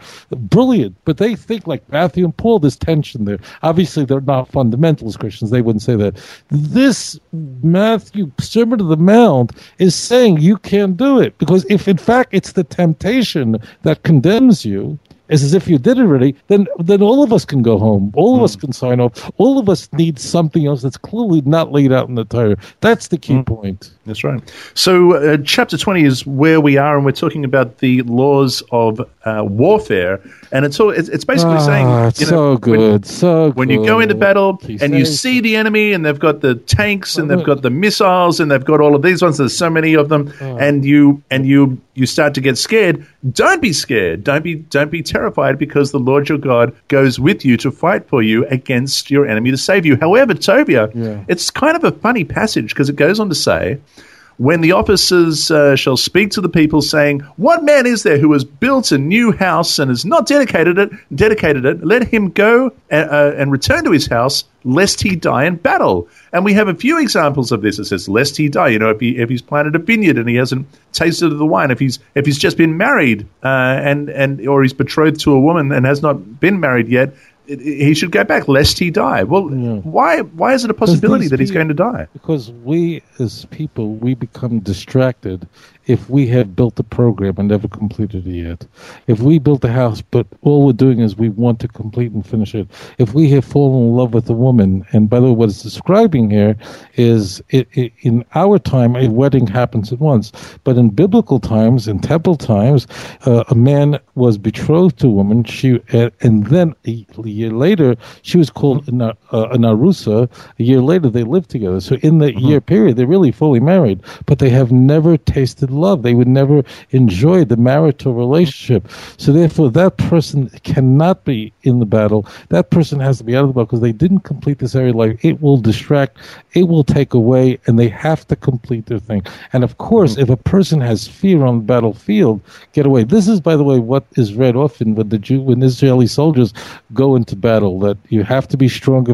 brilliant, but they think like Matthew and Paul, there's tension there. Obviously, they're not fundamentalist Christians. They wouldn't say that. This Matthew, Sermon of the Mount, is saying you can't do it because if in fact it's the temptation that condemns you, is as if you did it already, then then all of us can go home. All of mm. us hmm. can sign off. All of us need something else that's clearly not laid out in the Torah. That's the key mm. point. That's right. So, uh, chapter 20 is where we are, and we're talking about the laws of uh, warfare. And it's all, it's, it's basically oh, saying, you know, so good, when, so when good. you go into battle and you see the enemy, and they've got the tanks, and they've got the missiles, and they've got all of these ones. There's so many of them, oh. and you and you you start to get scared. Don't be scared. Don't be don't be terrified because the Lord your God goes with you to fight for you against your enemy to save you. However, Tovia, yeah. it's kind of a funny passage because it goes on to say when the officers uh, shall speak to the people, saying, What man is there who has built a new house and has not dedicated it? Dedicated it. Let him go and, uh, uh, and return to his house, lest he die in battle. And we have a few examples of this. It says, "Lest he die." You know, if he if he's planted a vineyard and he hasn't tasted of the wine, if he's if he's just been married uh, and and or he's betrothed to a woman and has not been married yet, he should go back lest he die. Well, Yeah. why why is it a possibility that he's people- going to die? Because we, as people, we become distracted if we have built a program and never completed it yet. If we built a house, but all we're doing is we want to complete and finish it. If we have fallen in love with a woman, and by the way, what it's describing here is it, it, in our time, a wedding happens at once. But in biblical times, in temple times, uh, a man was betrothed to a woman, she, uh, and then a year later, she was called an, uh, an arusa. A year later, they lived together. So in the year period, they're really fully married, but they have never tasted love. They would never enjoy the marital relationship. So therefore, that person cannot be in the battle. That person has to be out of the battle because they didn't complete this area of life. It will distract. It will take away, and they have to complete their thing. And of course, mm-hmm. if a person has fear on the battlefield, get away. This is, by the way, what is read often when the Jew, when Israeli soldiers go into battle. That you have to be strong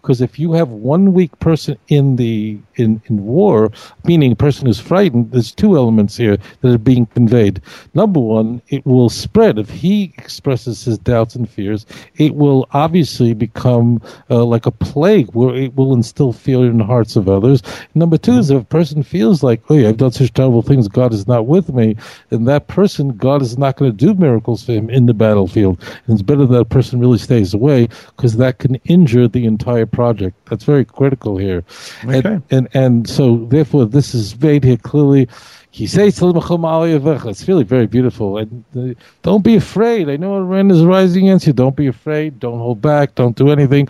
because if you have one weak person in the in in war, meaning a person who's frightened, there's two elements here that are being conveyed. Number one, it will spread if he expresses his doubts and fears. It will obviously become uh, like a plague where it will instill fear in the hearts of others. Number two is if a person feels like, oh, I've done such terrible things, God is not with me, then that person, God is not going to do miracles for him in the battlefield. And it's better that person really stays away because that can injure the entire project. That's very critical here. Okay. And, and, and so, therefore, this is made here clearly. He says, It's really very beautiful. And uh, don't be afraid. I know Iran is rising against you. Don't be afraid. Don't hold back. Don't do anything.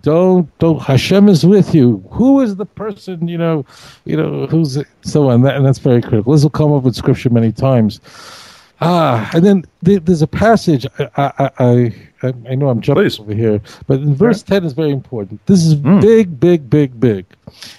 Don't, don't. Hashem is with you. Who is the person, you know, you know, who's so on? That, and that's very critical. This will come up in scripture many times. Ah, and then there's a passage. I, I, I, I, I know I'm jumping Please. over here, but in verse 10 is very important. This is Mm. big, big, big, big.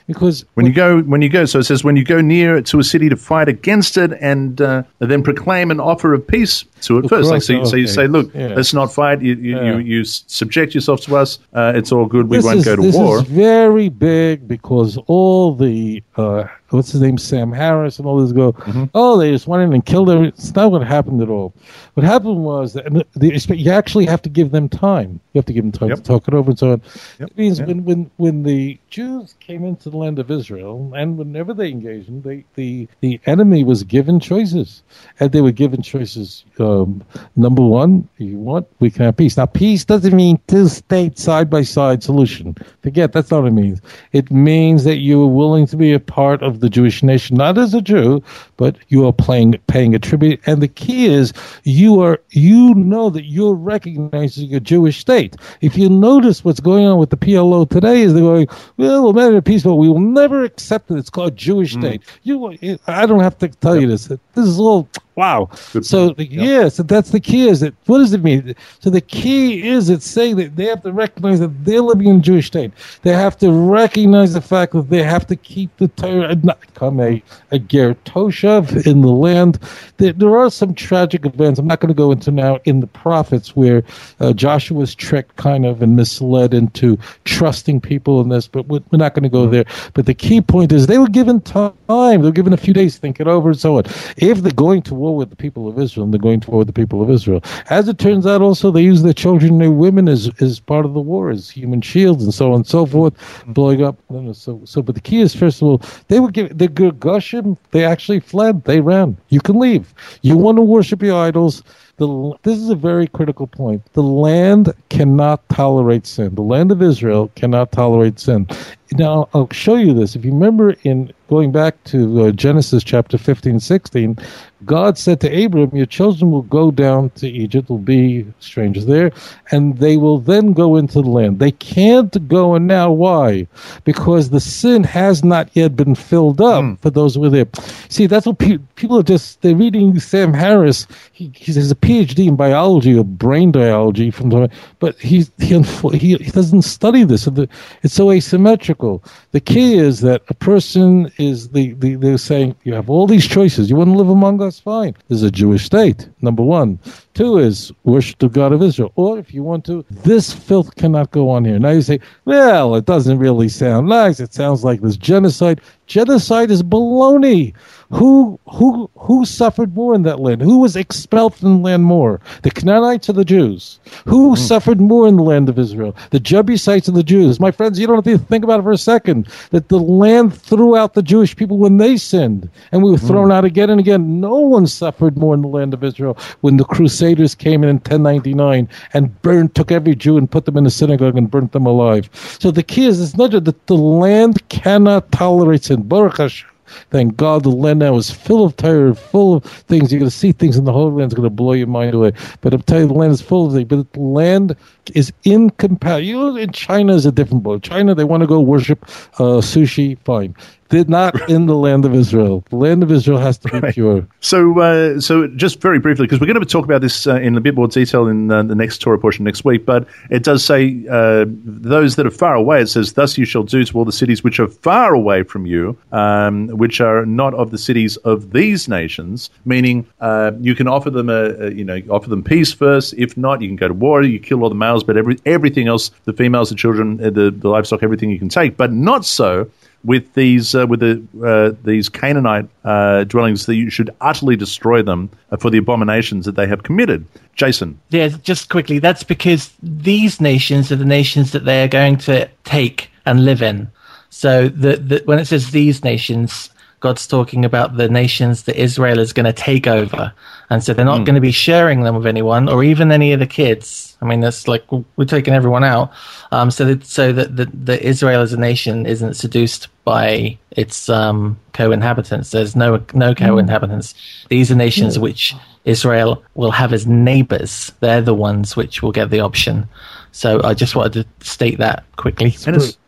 Because When you go, when you go, so it says, when you go near to a city to fight against it, and uh, then proclaim an offer of peace to it first. Like so, you, so you say, look, Yeah. let's not fight. You you, Yeah. you, you subject yourself to us. Uh, it's all good. We this won't is, go to this war. is very big because all the uh, what's his name, Sam Harris, and all this go. Mm-hmm. Oh, they just went in and killed them. It's not what happened at all. What happened was that the, you actually have to give them time. You have to give them time Yep. to talk it over and so on. Yep. It means Yep. when, when when the Jews came into the land of Israel, and whenever they engaged them, they, the the enemy was given choices, and they were given choices. Um, number one, you want we can have peace. Now, peace doesn't mean two state side by side solution. Forget that's not what it means. It means that you are willing to be a part of the Jewish nation, not as a Jew, but you are playing paying a tribute. And the key is you are you know that you're recognizing a Jewish state. If you notice what's going on with the PLO today, is they're going, well, we'll make it peace, but we will never accept it. It's called Jewish hmm. state. You, I don't have to tell you this. This is all wow. Good so point. the, Yep. yeah, so that's the key. Is that what does it mean? So the key is it's saying that they have to recognize that they're living in a Jewish state. They have to recognize the fact that they have to keep the Torah and not become a a ger toshav in the land. There, there are some tragic events. I'm not going to go into now in the prophets where uh, Joshua was tricked, kind of, and misled into trusting people in this. But we're, we're not going to go there. But the key point is they were given time. They were given a few days to think it over and so on. If they're going to war with the people of Israel, and they're going to war with the people of Israel. As it turns out, also they use their children and their women as, as part of the war, as human shields and so on and so forth, mm-hmm. blowing up. So, so, but the key is first of all, they were given the Gergushim. They actually fled. They ran. You can leave. You want to worship your idols. The, this is a very critical point. The land cannot tolerate sin. The land of Israel cannot tolerate sin. Now, I'll show you this. If you remember in going back to uh, Genesis chapter 15, 16, God said to Abram, Your children will go down to Egypt, will be strangers there, and they will then go into the land. They can't go and now. Why? Because the sin has not yet been filled up for those who were there. See, that's what pe- people are just, they're reading Sam Harris. He, he has a PhD in biology or brain biology, from but he's, he, he, he doesn't study this. So the- It's so asymmetrical. The key is that a person is, the, the, they're saying, you have all these choices. You want to live among us? Fine. There's a Jewish state, number one. Two is worship the God of Israel. Or if you want to, this filth cannot go on here. Now you say, well, it doesn't really sound nice. It sounds like there's genocide. Genocide is baloney. Who who who suffered more in that land? Who was expelled from the land more? The Canaanites or the Jews? Who mm. suffered more in the land of Israel? The Jebusites and the Jews. My friends, you don't have to think about it for a second. That the land threw out the Jewish people when they sinned, and we were thrown mm. out again and again. No one suffered more in the land of Israel when the Crusaders came in in 1099 and burned, took every Jew and put them in the synagogue and burnt them alive. So the key is, it's not just that the land cannot tolerate sin. Baruch Hashem. Thank God the land now is full of terror, full of things. You're going to see things in the Holy Land that's going to blow your mind away. But I'm telling you, the land is full of things. But the land is incompatible. You know, in China is a different boat. China, they want to go worship uh, sushi, fine did not in the land of Israel. The land of Israel has to be right. pure. So, uh, so just very briefly, because we're going to talk about this uh, in a bit more detail in uh, the next Torah portion next week, but it does say uh, those that are far away. It says, "Thus you shall do to all the cities which are far away from you, um, which are not of the cities of these nations." Meaning, uh, you can offer them a, a, you know offer them peace first. If not, you can go to war. You kill all the males, but every everything else, the females, the children, uh, the, the livestock, everything you can take, but not so with these uh, with the uh, these Canaanite uh, dwellings that you should utterly destroy them for the abominations that they have committed. Jason, yeah, just quickly, that's because these nations are the nations that they are going to take and live in. So the, the when it says these nations, God's talking about the nations that Israel is going to take over. And so they're not mm. going to be sharing them with anyone or even any of the kids. I mean, that's like we're taking everyone out. Um, so that, so that the, the Israel as a nation isn't seduced by its um, co-inhabitants. There's no no hmm. co-inhabitants. These are nations yeah. which Israel will have as neighbors. They're the ones which will get the option. So I just wanted to state that quickly.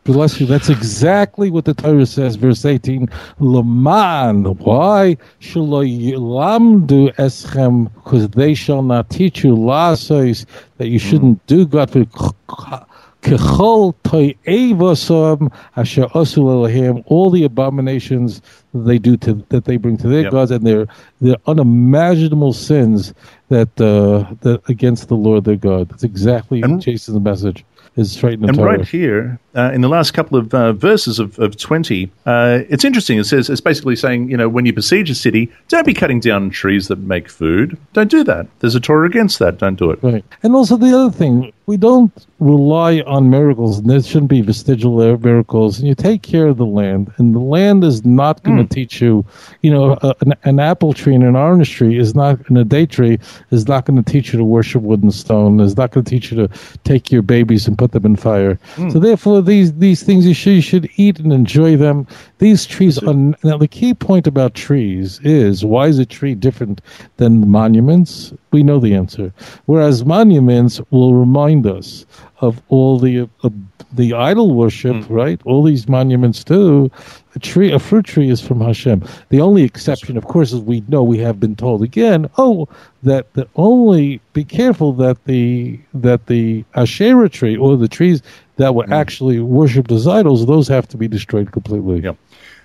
Bless you. That's exactly what the Torah says, verse 18. Laman. Why? Shaloyilamdu eschem, because they shall not teach you lasos that you shouldn't mm. do God for all the abominations that they do to that they bring to their yep. gods and their their unimaginable sins that uh, that against the Lord their God. That's exactly and, Jason's message is straight in the And Torah. right here, uh, in the last couple of uh, verses of, of 20, uh, it's interesting. It says, it's basically saying, you know, when you besiege a city, don't be cutting down trees that make food. Don't do that. There's a Torah against that. Don't do it. Right. And also the other thing, we don't rely on miracles, and there shouldn't be vestigial miracles. And you take care of the land, and the land is not going to mm. teach you. You know, a, an, an, apple tree and an orange tree is not, and a date tree is not going to teach you to worship wood and stone. Is not going to teach you to take your babies and put them in fire. Mm. So therefore, these these things you should you should eat and enjoy them. These trees are now the key point about trees is why is a tree different than monuments? We know the answer. Whereas monuments will remind us of all the uh, the idol worship, mm. right? All these monuments too. A tree, a fruit tree, is from Hashem. The only exception, of course, is we know we have been told again. Oh, that the only be careful that the that the Asherah tree or the trees that were mm. actually worshipped as idols, those have to be destroyed completely. Yep.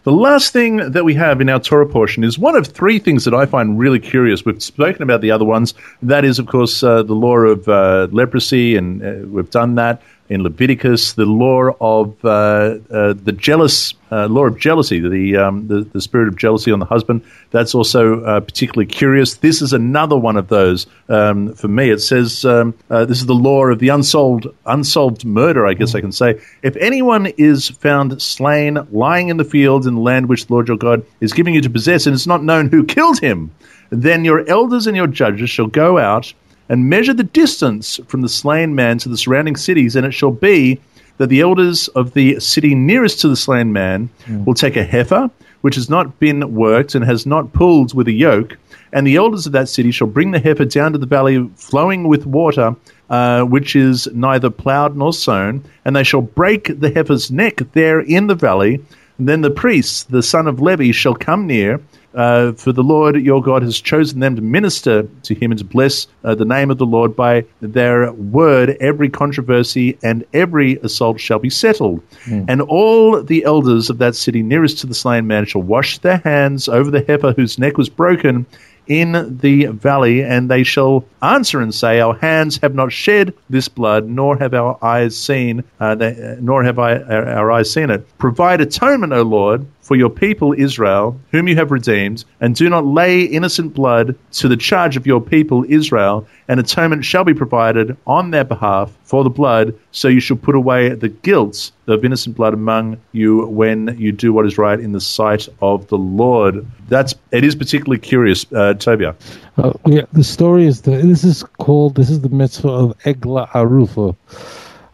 The last thing that we have in our Torah portion is one of three things that I find really curious. We've spoken about the other ones. That is, of course, uh, the law of uh, leprosy, and uh, we've done that in Leviticus, the law of uh, uh, the jealous uh, law of jealousy, the, um, the, the spirit of jealousy on the husband. That's also uh, particularly curious. This is another one of those um, for me. It says um, uh, this is the law of the unsolved unsolved murder. I guess I can say if anyone is found slain lying in the fields in the land which the Lord your God is giving you to possess, and it's not known who killed him, then your elders and your judges shall go out and measure the distance from the slain man to the surrounding cities, and it shall be that the elders of the city nearest to the slain man mm. will take a heifer, which has not been worked and has not pulled with a yoke, and the elders of that city shall bring the heifer down to the valley flowing with water, uh, which is neither ploughed nor sown, and they shall break the heifer's neck there in the valley. And then the priest, the son of Levi, shall come near uh, for the Lord your God has chosen them to minister to him and to bless uh, the name of the Lord by their word. Every controversy and every assault shall be settled. Mm. And all the elders of that city nearest to the slain man shall wash their hands over the heifer whose neck was broken in the valley, and they shall answer and say, Our hands have not shed this blood, nor have our eyes seen, uh, they, nor have I, our, our eyes seen it. Provide atonement, O Lord, for your people Israel, whom you have redeemed, and do not lay innocent blood to the charge of your people Israel, and atonement shall be provided on their behalf for the blood, so you shall put away the guilt of innocent blood among you when you do what is right in the sight of the Lord. That's it is particularly curious, uh, Tovia. Uh, yeah, the story is the, this is called this is the mitzvah of Egla Arufa.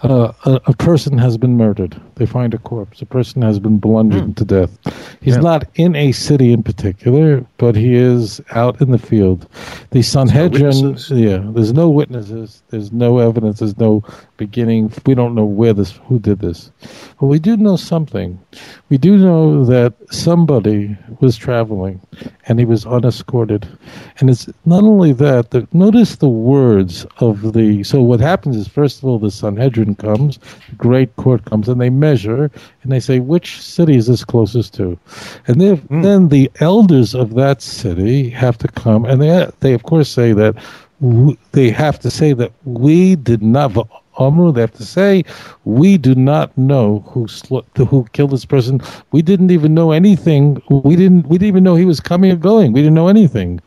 Uh, a, a, person has been murdered. They find a corpse. A person has been bludgeoned mm. to death. He's yeah. not in a city in particular, but he is out in the field. The Sanhedrin, no yeah, there's no witnesses. There's no evidence. There's no beginning. We don't know where this, who did this, but we do know something. We do know that somebody was traveling, and he was unescorted. And it's not only that. The, notice the words of the. So what happens is, first of all, the Sanhedrin comes, the great court comes, and they measure and they say which city is this closest to, and then mm. then the elders of that city have to come, and they they of course say that w- they have to say that we did not Amru, they have to say, we do not know who sl- who killed this person. We didn't even know anything. We didn't we didn't even know he was coming or going. We didn't know anything.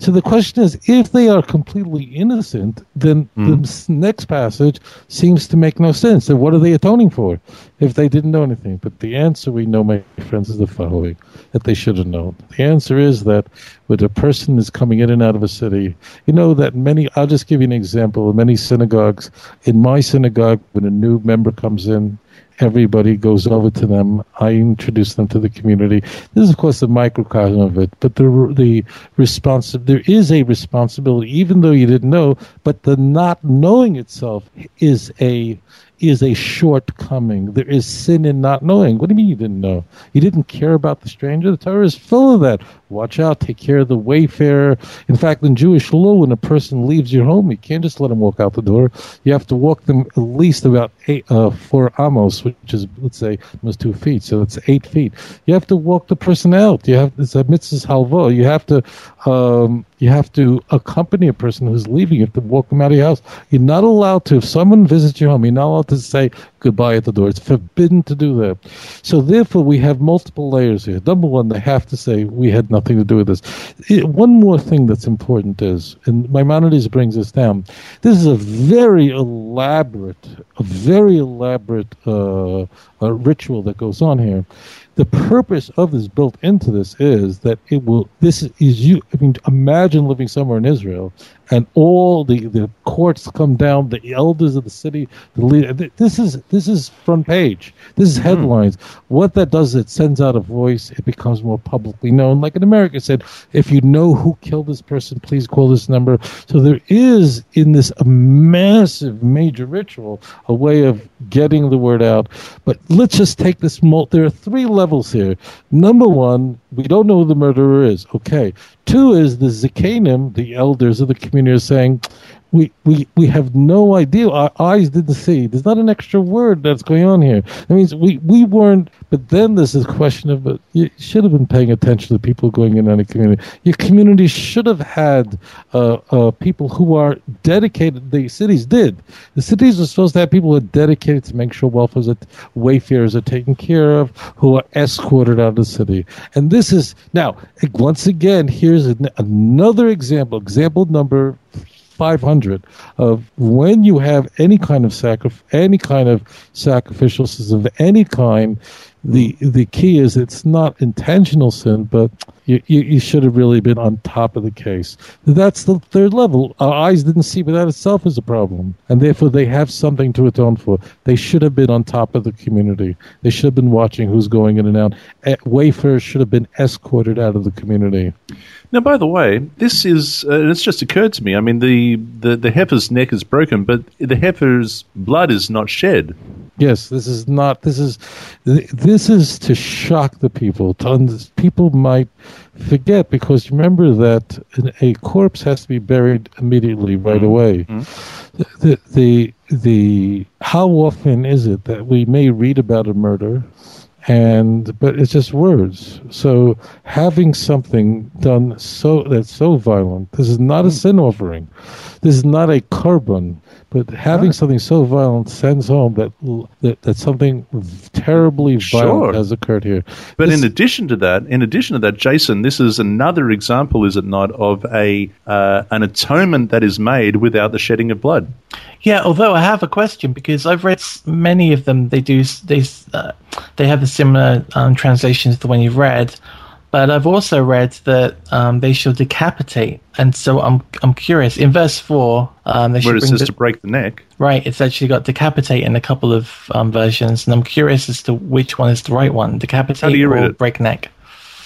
So the question is, if they are completely innocent, then mm. the next passage seems to make no sense. Then what are they atoning for if they didn't know anything? But the answer we know, my friends, is the following: that they should have known. The answer is that when a person is coming in and out of a city, you know that many. I'll just give you an example. Many synagogues in my synagogue, when a new member comes in, everybody goes over to them. I introduce them to the community. This is, of course, the microcosm of it, but the the response there is a responsibility, even though you didn't know. But the not knowing itself is a is a shortcoming. There is sin in not knowing. What do you mean you didn't know? You didn't care about the stranger? The Torah is full of that. Watch out, take care of the wayfarer. In fact, in Jewish law, when a person leaves your home, you can't just let them walk out the door. You have to walk them at least about eight, uh, four amos, which is, let's say, almost two feet. So it's eight feet. You have to walk the person out. You have, it's a mitzvah halva. You have to, um, you have to accompany a person who's leaving. You have to walk them out of your house. You're not allowed to, if someone visits your home, you're not allowed to say goodbye at the door. It's forbidden to do that. So therefore, we have multiple layers here. Number one, they have to say we had nothing to do with this. It, one more thing that's important is, and Maimonides brings this down. This is a very elaborate, a very elaborate uh, uh, ritual that goes on here the purpose of this built into this is that it will this is you i mean imagine living somewhere in israel and all the, the courts come down the elders of the city the leader, this is this is front page this is hmm. headlines mm. what that does it sends out a voice it becomes more publicly known like in america said if you know who killed this person please call this number so there is in this a massive major ritual a way of getting the word out but let's just take this there are three levels here. Number one, we don't know who the murderer is. Okay. Two is the Zikanim, the elders of the community, are saying, we, we, we have no idea. Our eyes didn't see. There's not an extra word that's going on here. That means we, we weren't. But then there's this question of uh, you should have been paying attention to people going in any community. Your community should have had uh, uh, people who are dedicated. The cities did. The cities are supposed to have people who are dedicated to make sure welfare are, wayfarers are taken care of, who are escorted out of the city. And this is now once again. Here's an, another example. Example number 500 of when you have any kind of sacrifice, any kind of sacrificial system of any kind, the the key is it's not intentional sin, but you, you, you, should have really been on top of the case. That's the third level. Our eyes didn't see, but that itself is a problem. And therefore, they have something to atone for. They should have been on top of the community. They should have been watching who's going in and out. Wayfarers should have been escorted out of the community. Now, by the way, this is, uh, it's just occurred to me. I mean, the, the, the heifer's neck is broken, but the heifer's blood is not shed. Yes, this is not. This is this is to shock the people. Tons People might forget because remember that a corpse has to be buried immediately, right mm-hmm. away. Mm-hmm. The, the the how often is it that we may read about a murder and but it's just words. So having something done so that's so violent, this is not a sin offering. This is not a korban, but having something so violent sends home that that, that something terribly violent Sure. has occurred here. But This- in addition to that, in addition to that, Jason, this is another example, is it not, of a uh, an atonement that is made without the shedding of blood? Yeah, although I have a question because I've read many of them. They do they uh, they have the similar um, translations to the one you've read, but I've also read that um, they shall decapitate. And so I'm I'm curious. In verse four, um, they should Where it bring says the, to break the neck. right. It's actually got decapitate in a couple of um, versions, and I'm curious as to which one is the right one: decapitate How do you read or it? break neck.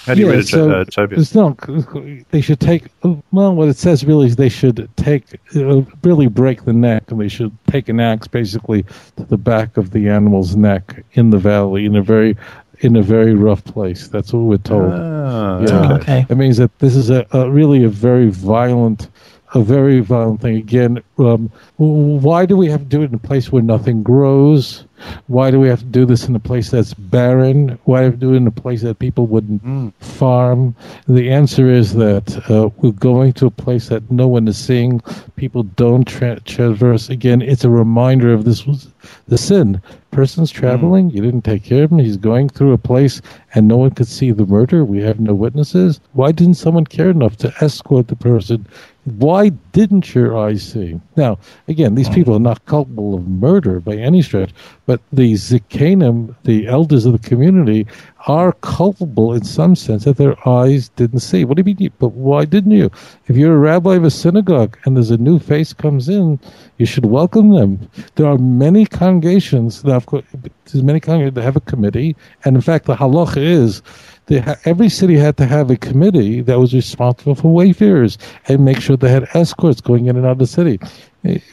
How do you yeah, read it, so uh, Tovia? it's no. They should take. Well, what it says really is they should take, uh, really break the neck, and they should take an axe basically to the back of the animal's neck in the valley in a very, in a very rough place. That's what we're told. Ah, Yeah. Okay. It means that this is a, a really a very violent, a very violent thing. Again, um, why do we have to do it in a place where nothing grows? Why do we have to do this in a place that's barren? Why do we have to do it in a place that people wouldn't farm? The answer is that uh, we're going to a place that no one is seeing. People don't tra- traverse. Again, it's a reminder of this was the sin. Person's traveling. You didn't take care of him. He's going through a place and no one could see the murder. We have no witnesses. Why didn't someone care enough to escort the person? Why didn't your eyes see? Now, again, these people are not culpable of murder by any stretch, but the Zikanim, the elders of the community, are culpable in some sense that their eyes didn't see. What do you mean? But why didn't you? If you're a rabbi of a synagogue and there's a new face comes in, you should welcome them. There are many congregations that, of course, there's many congregations that have a committee, and in fact, the halacha is they ha- every city had to have a committee that was responsible for wayfarers and make sure they had escorts going in and out of the city.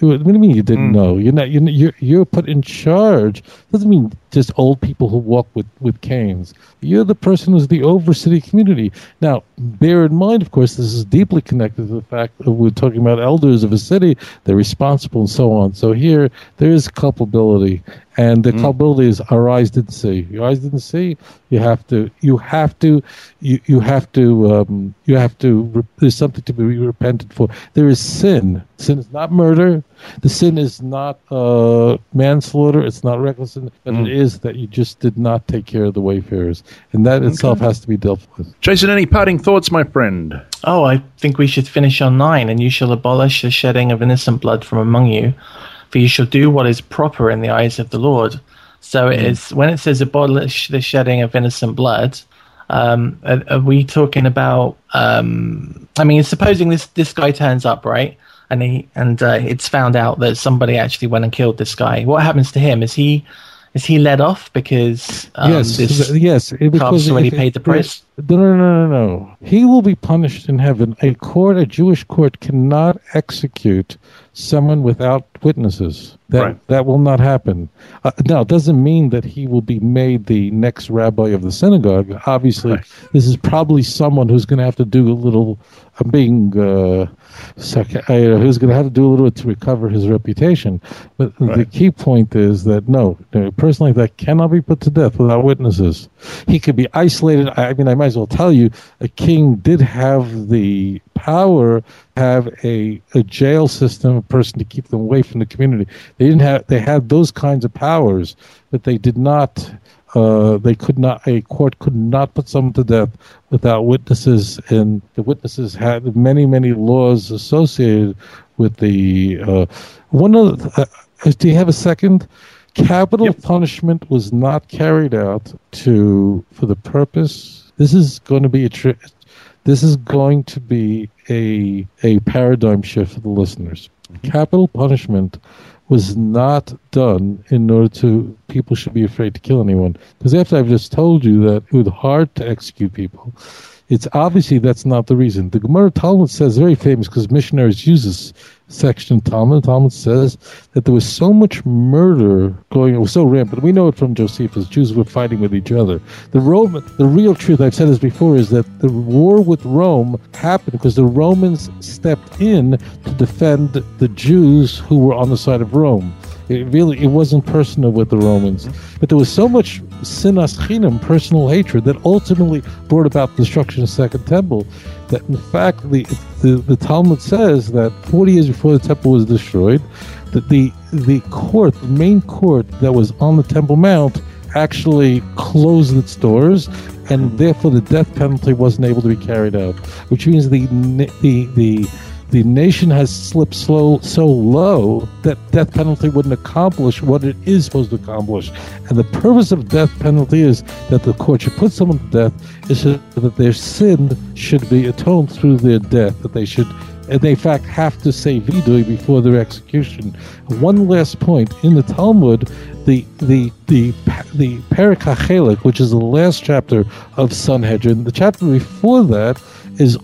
What do you mean you didn't know? You're not. You're, you're you're put in charge. Doesn't mean just old people who walk with with canes. You're the person who's the over city community. Now, bear in mind, of course, this is deeply connected to the fact that we're talking about elders of a city. They're responsible and so on. So here there is culpability, and the culpability is our eyes didn't see. Your eyes didn't see. You have to. You have to. You you have to. Um, you have to. re- There's something to be repented for. There is sin. Sin is not murder. The sin is not uh, manslaughter. It's not reckless, sin, but it is that you just did not take care of the wayfarers, and that itself has to be dealt with. Jason, any parting thoughts, my friend? Oh, I think we should finish on nine. And you shall abolish the shedding of innocent blood from among you, for you shall do what is proper in the eyes of the Lord. So it is when it says abolish the shedding of innocent blood. Um, are, are we talking about? Um, I mean, supposing this this guy turns up, right? And he and uh, it's found out that somebody actually went and killed this guy. What happens to him? Is he is he let off because um, yes, this yes. it- because already if- paid the price? No, no, no, no, no. He will be punished in heaven. A court, a Jewish court, cannot execute someone without witnesses. That Right. that will not happen. Uh, now, it doesn't mean that he will be made the next rabbi of the synagogue. Obviously, Right. this is probably someone who's going to have to do a little. I'm being. Uh, uh, who's going to have to do a little bit to recover his reputation. But the key point is that no, a person like that cannot be put to death without witnesses. He could be isolated. I mean, I might as well tell you, a king did have the power have a, a jail system, a person to keep them away from the community. They didn't have. They had those kinds of powers, but they did not. Uh, they could not. A court could not put someone to death without witnesses, and the witnesses had many, many laws associated with the. Uh, one of. The, uh, do you have a second? Capital Yep. punishment was not carried out to for the purpose. This is going to be a. Tri- this is going to be a a paradigm shift for the listeners. Capital punishment was not done in order to people should be afraid to kill anyone. Because after I've just told you that it was hard to execute people, it's obviously that's not the reason. The Gemara Talmud says very famous because missionaries use this section Talmud. Talmud says that there was so much murder going. It was so rampant. We know it from Josephus. Jews were fighting with each other. The Roman, the real truth. I've said this before is that the war with Rome happened because the Romans stepped in to defend the Jews who were on the side of Rome. It really it wasn't personal with the Romans, but there was so much sinas chinam, personal hatred, that ultimately brought about the destruction of the Second Temple. That in fact, the, the, the Talmud says that 40 years before the temple was destroyed, that the, the court, the main court that was on the Temple Mount, actually closed its doors and therefore the death penalty wasn't able to be carried out, which means the the the the nation has slipped slow so low that death penalty wouldn't accomplish what it is supposed to accomplish. And the purpose of death penalty is that the court should put someone to death is so that their sin should be atoned through their death, that they should and they in fact have to say vidui before their execution. One last point in the Talmud, the the the the Perek which is the last chapter of Sanhedrin, the chapter before that is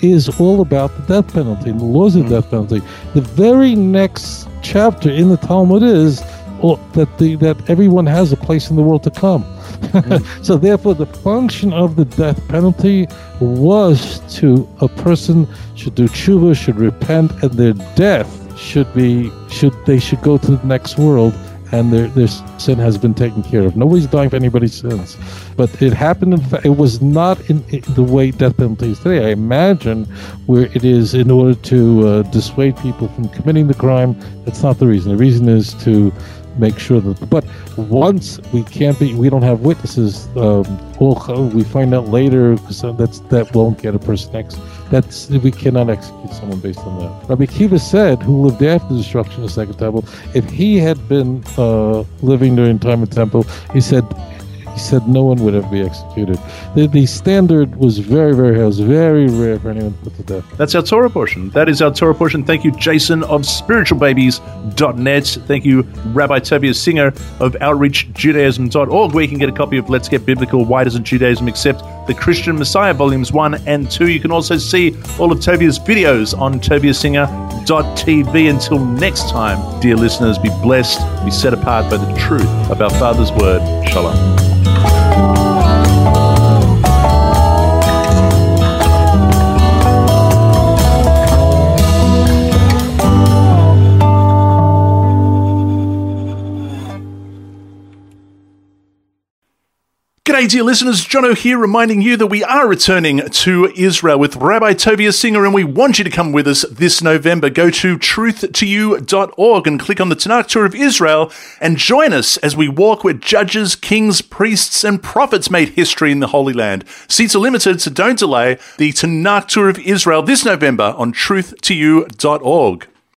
is all about the death penalty and the laws of the death penalty. The very next chapter in the Talmud is oh, that the that everyone has a place in the world to come. Mm. so therefore, the function of the death penalty was to a person should do tshuva, should repent, and their death should be should they should go to the next world and their, their sin has been taken care of. Nobody's dying for anybody's sins. But it happened, in it was not in, the way death penalty is today. I imagine where it is in order to uh, dissuade people from committing the crime. That's not the reason. The reason is to make sure that. But once we can't be, we don't have witnesses. Um, we find out later because that's that won't get a person ex. That's we cannot execute someone based on that. Rabbi Akiva said, who lived after the destruction of the second temple, if he had been uh, living during time of temple, he said he said no one would ever be executed. The, the standard was very, very high. It was very rare for anyone to put to death. That's our Torah portion. That is our Torah portion. Thank you, Jason of spiritualbabies.net. Thank you, Rabbi Tovia Singer of outreachjudaism.org, where you can get a copy of Let's Get Biblical Why Doesn't Judaism Accept the Christian Messiah, Volumes 1 and 2. You can also see all of Tovia's videos on toviasinger.tv. Until next time, dear listeners, be blessed, be set apart by the truth of our Father's Word. Shalom. G'day, dear listeners. Jono here, reminding you that we are returning to Israel with Rabbi Tovia Singer, and we want you to come with us this November. Go to truth2you.org and click on the Tanakh Tour of Israel and join us as we walk where judges, kings, priests, and prophets made history in the Holy Land. Seats are limited, so don't delay the Tanakh Tour of Israel this November on truth2you.org.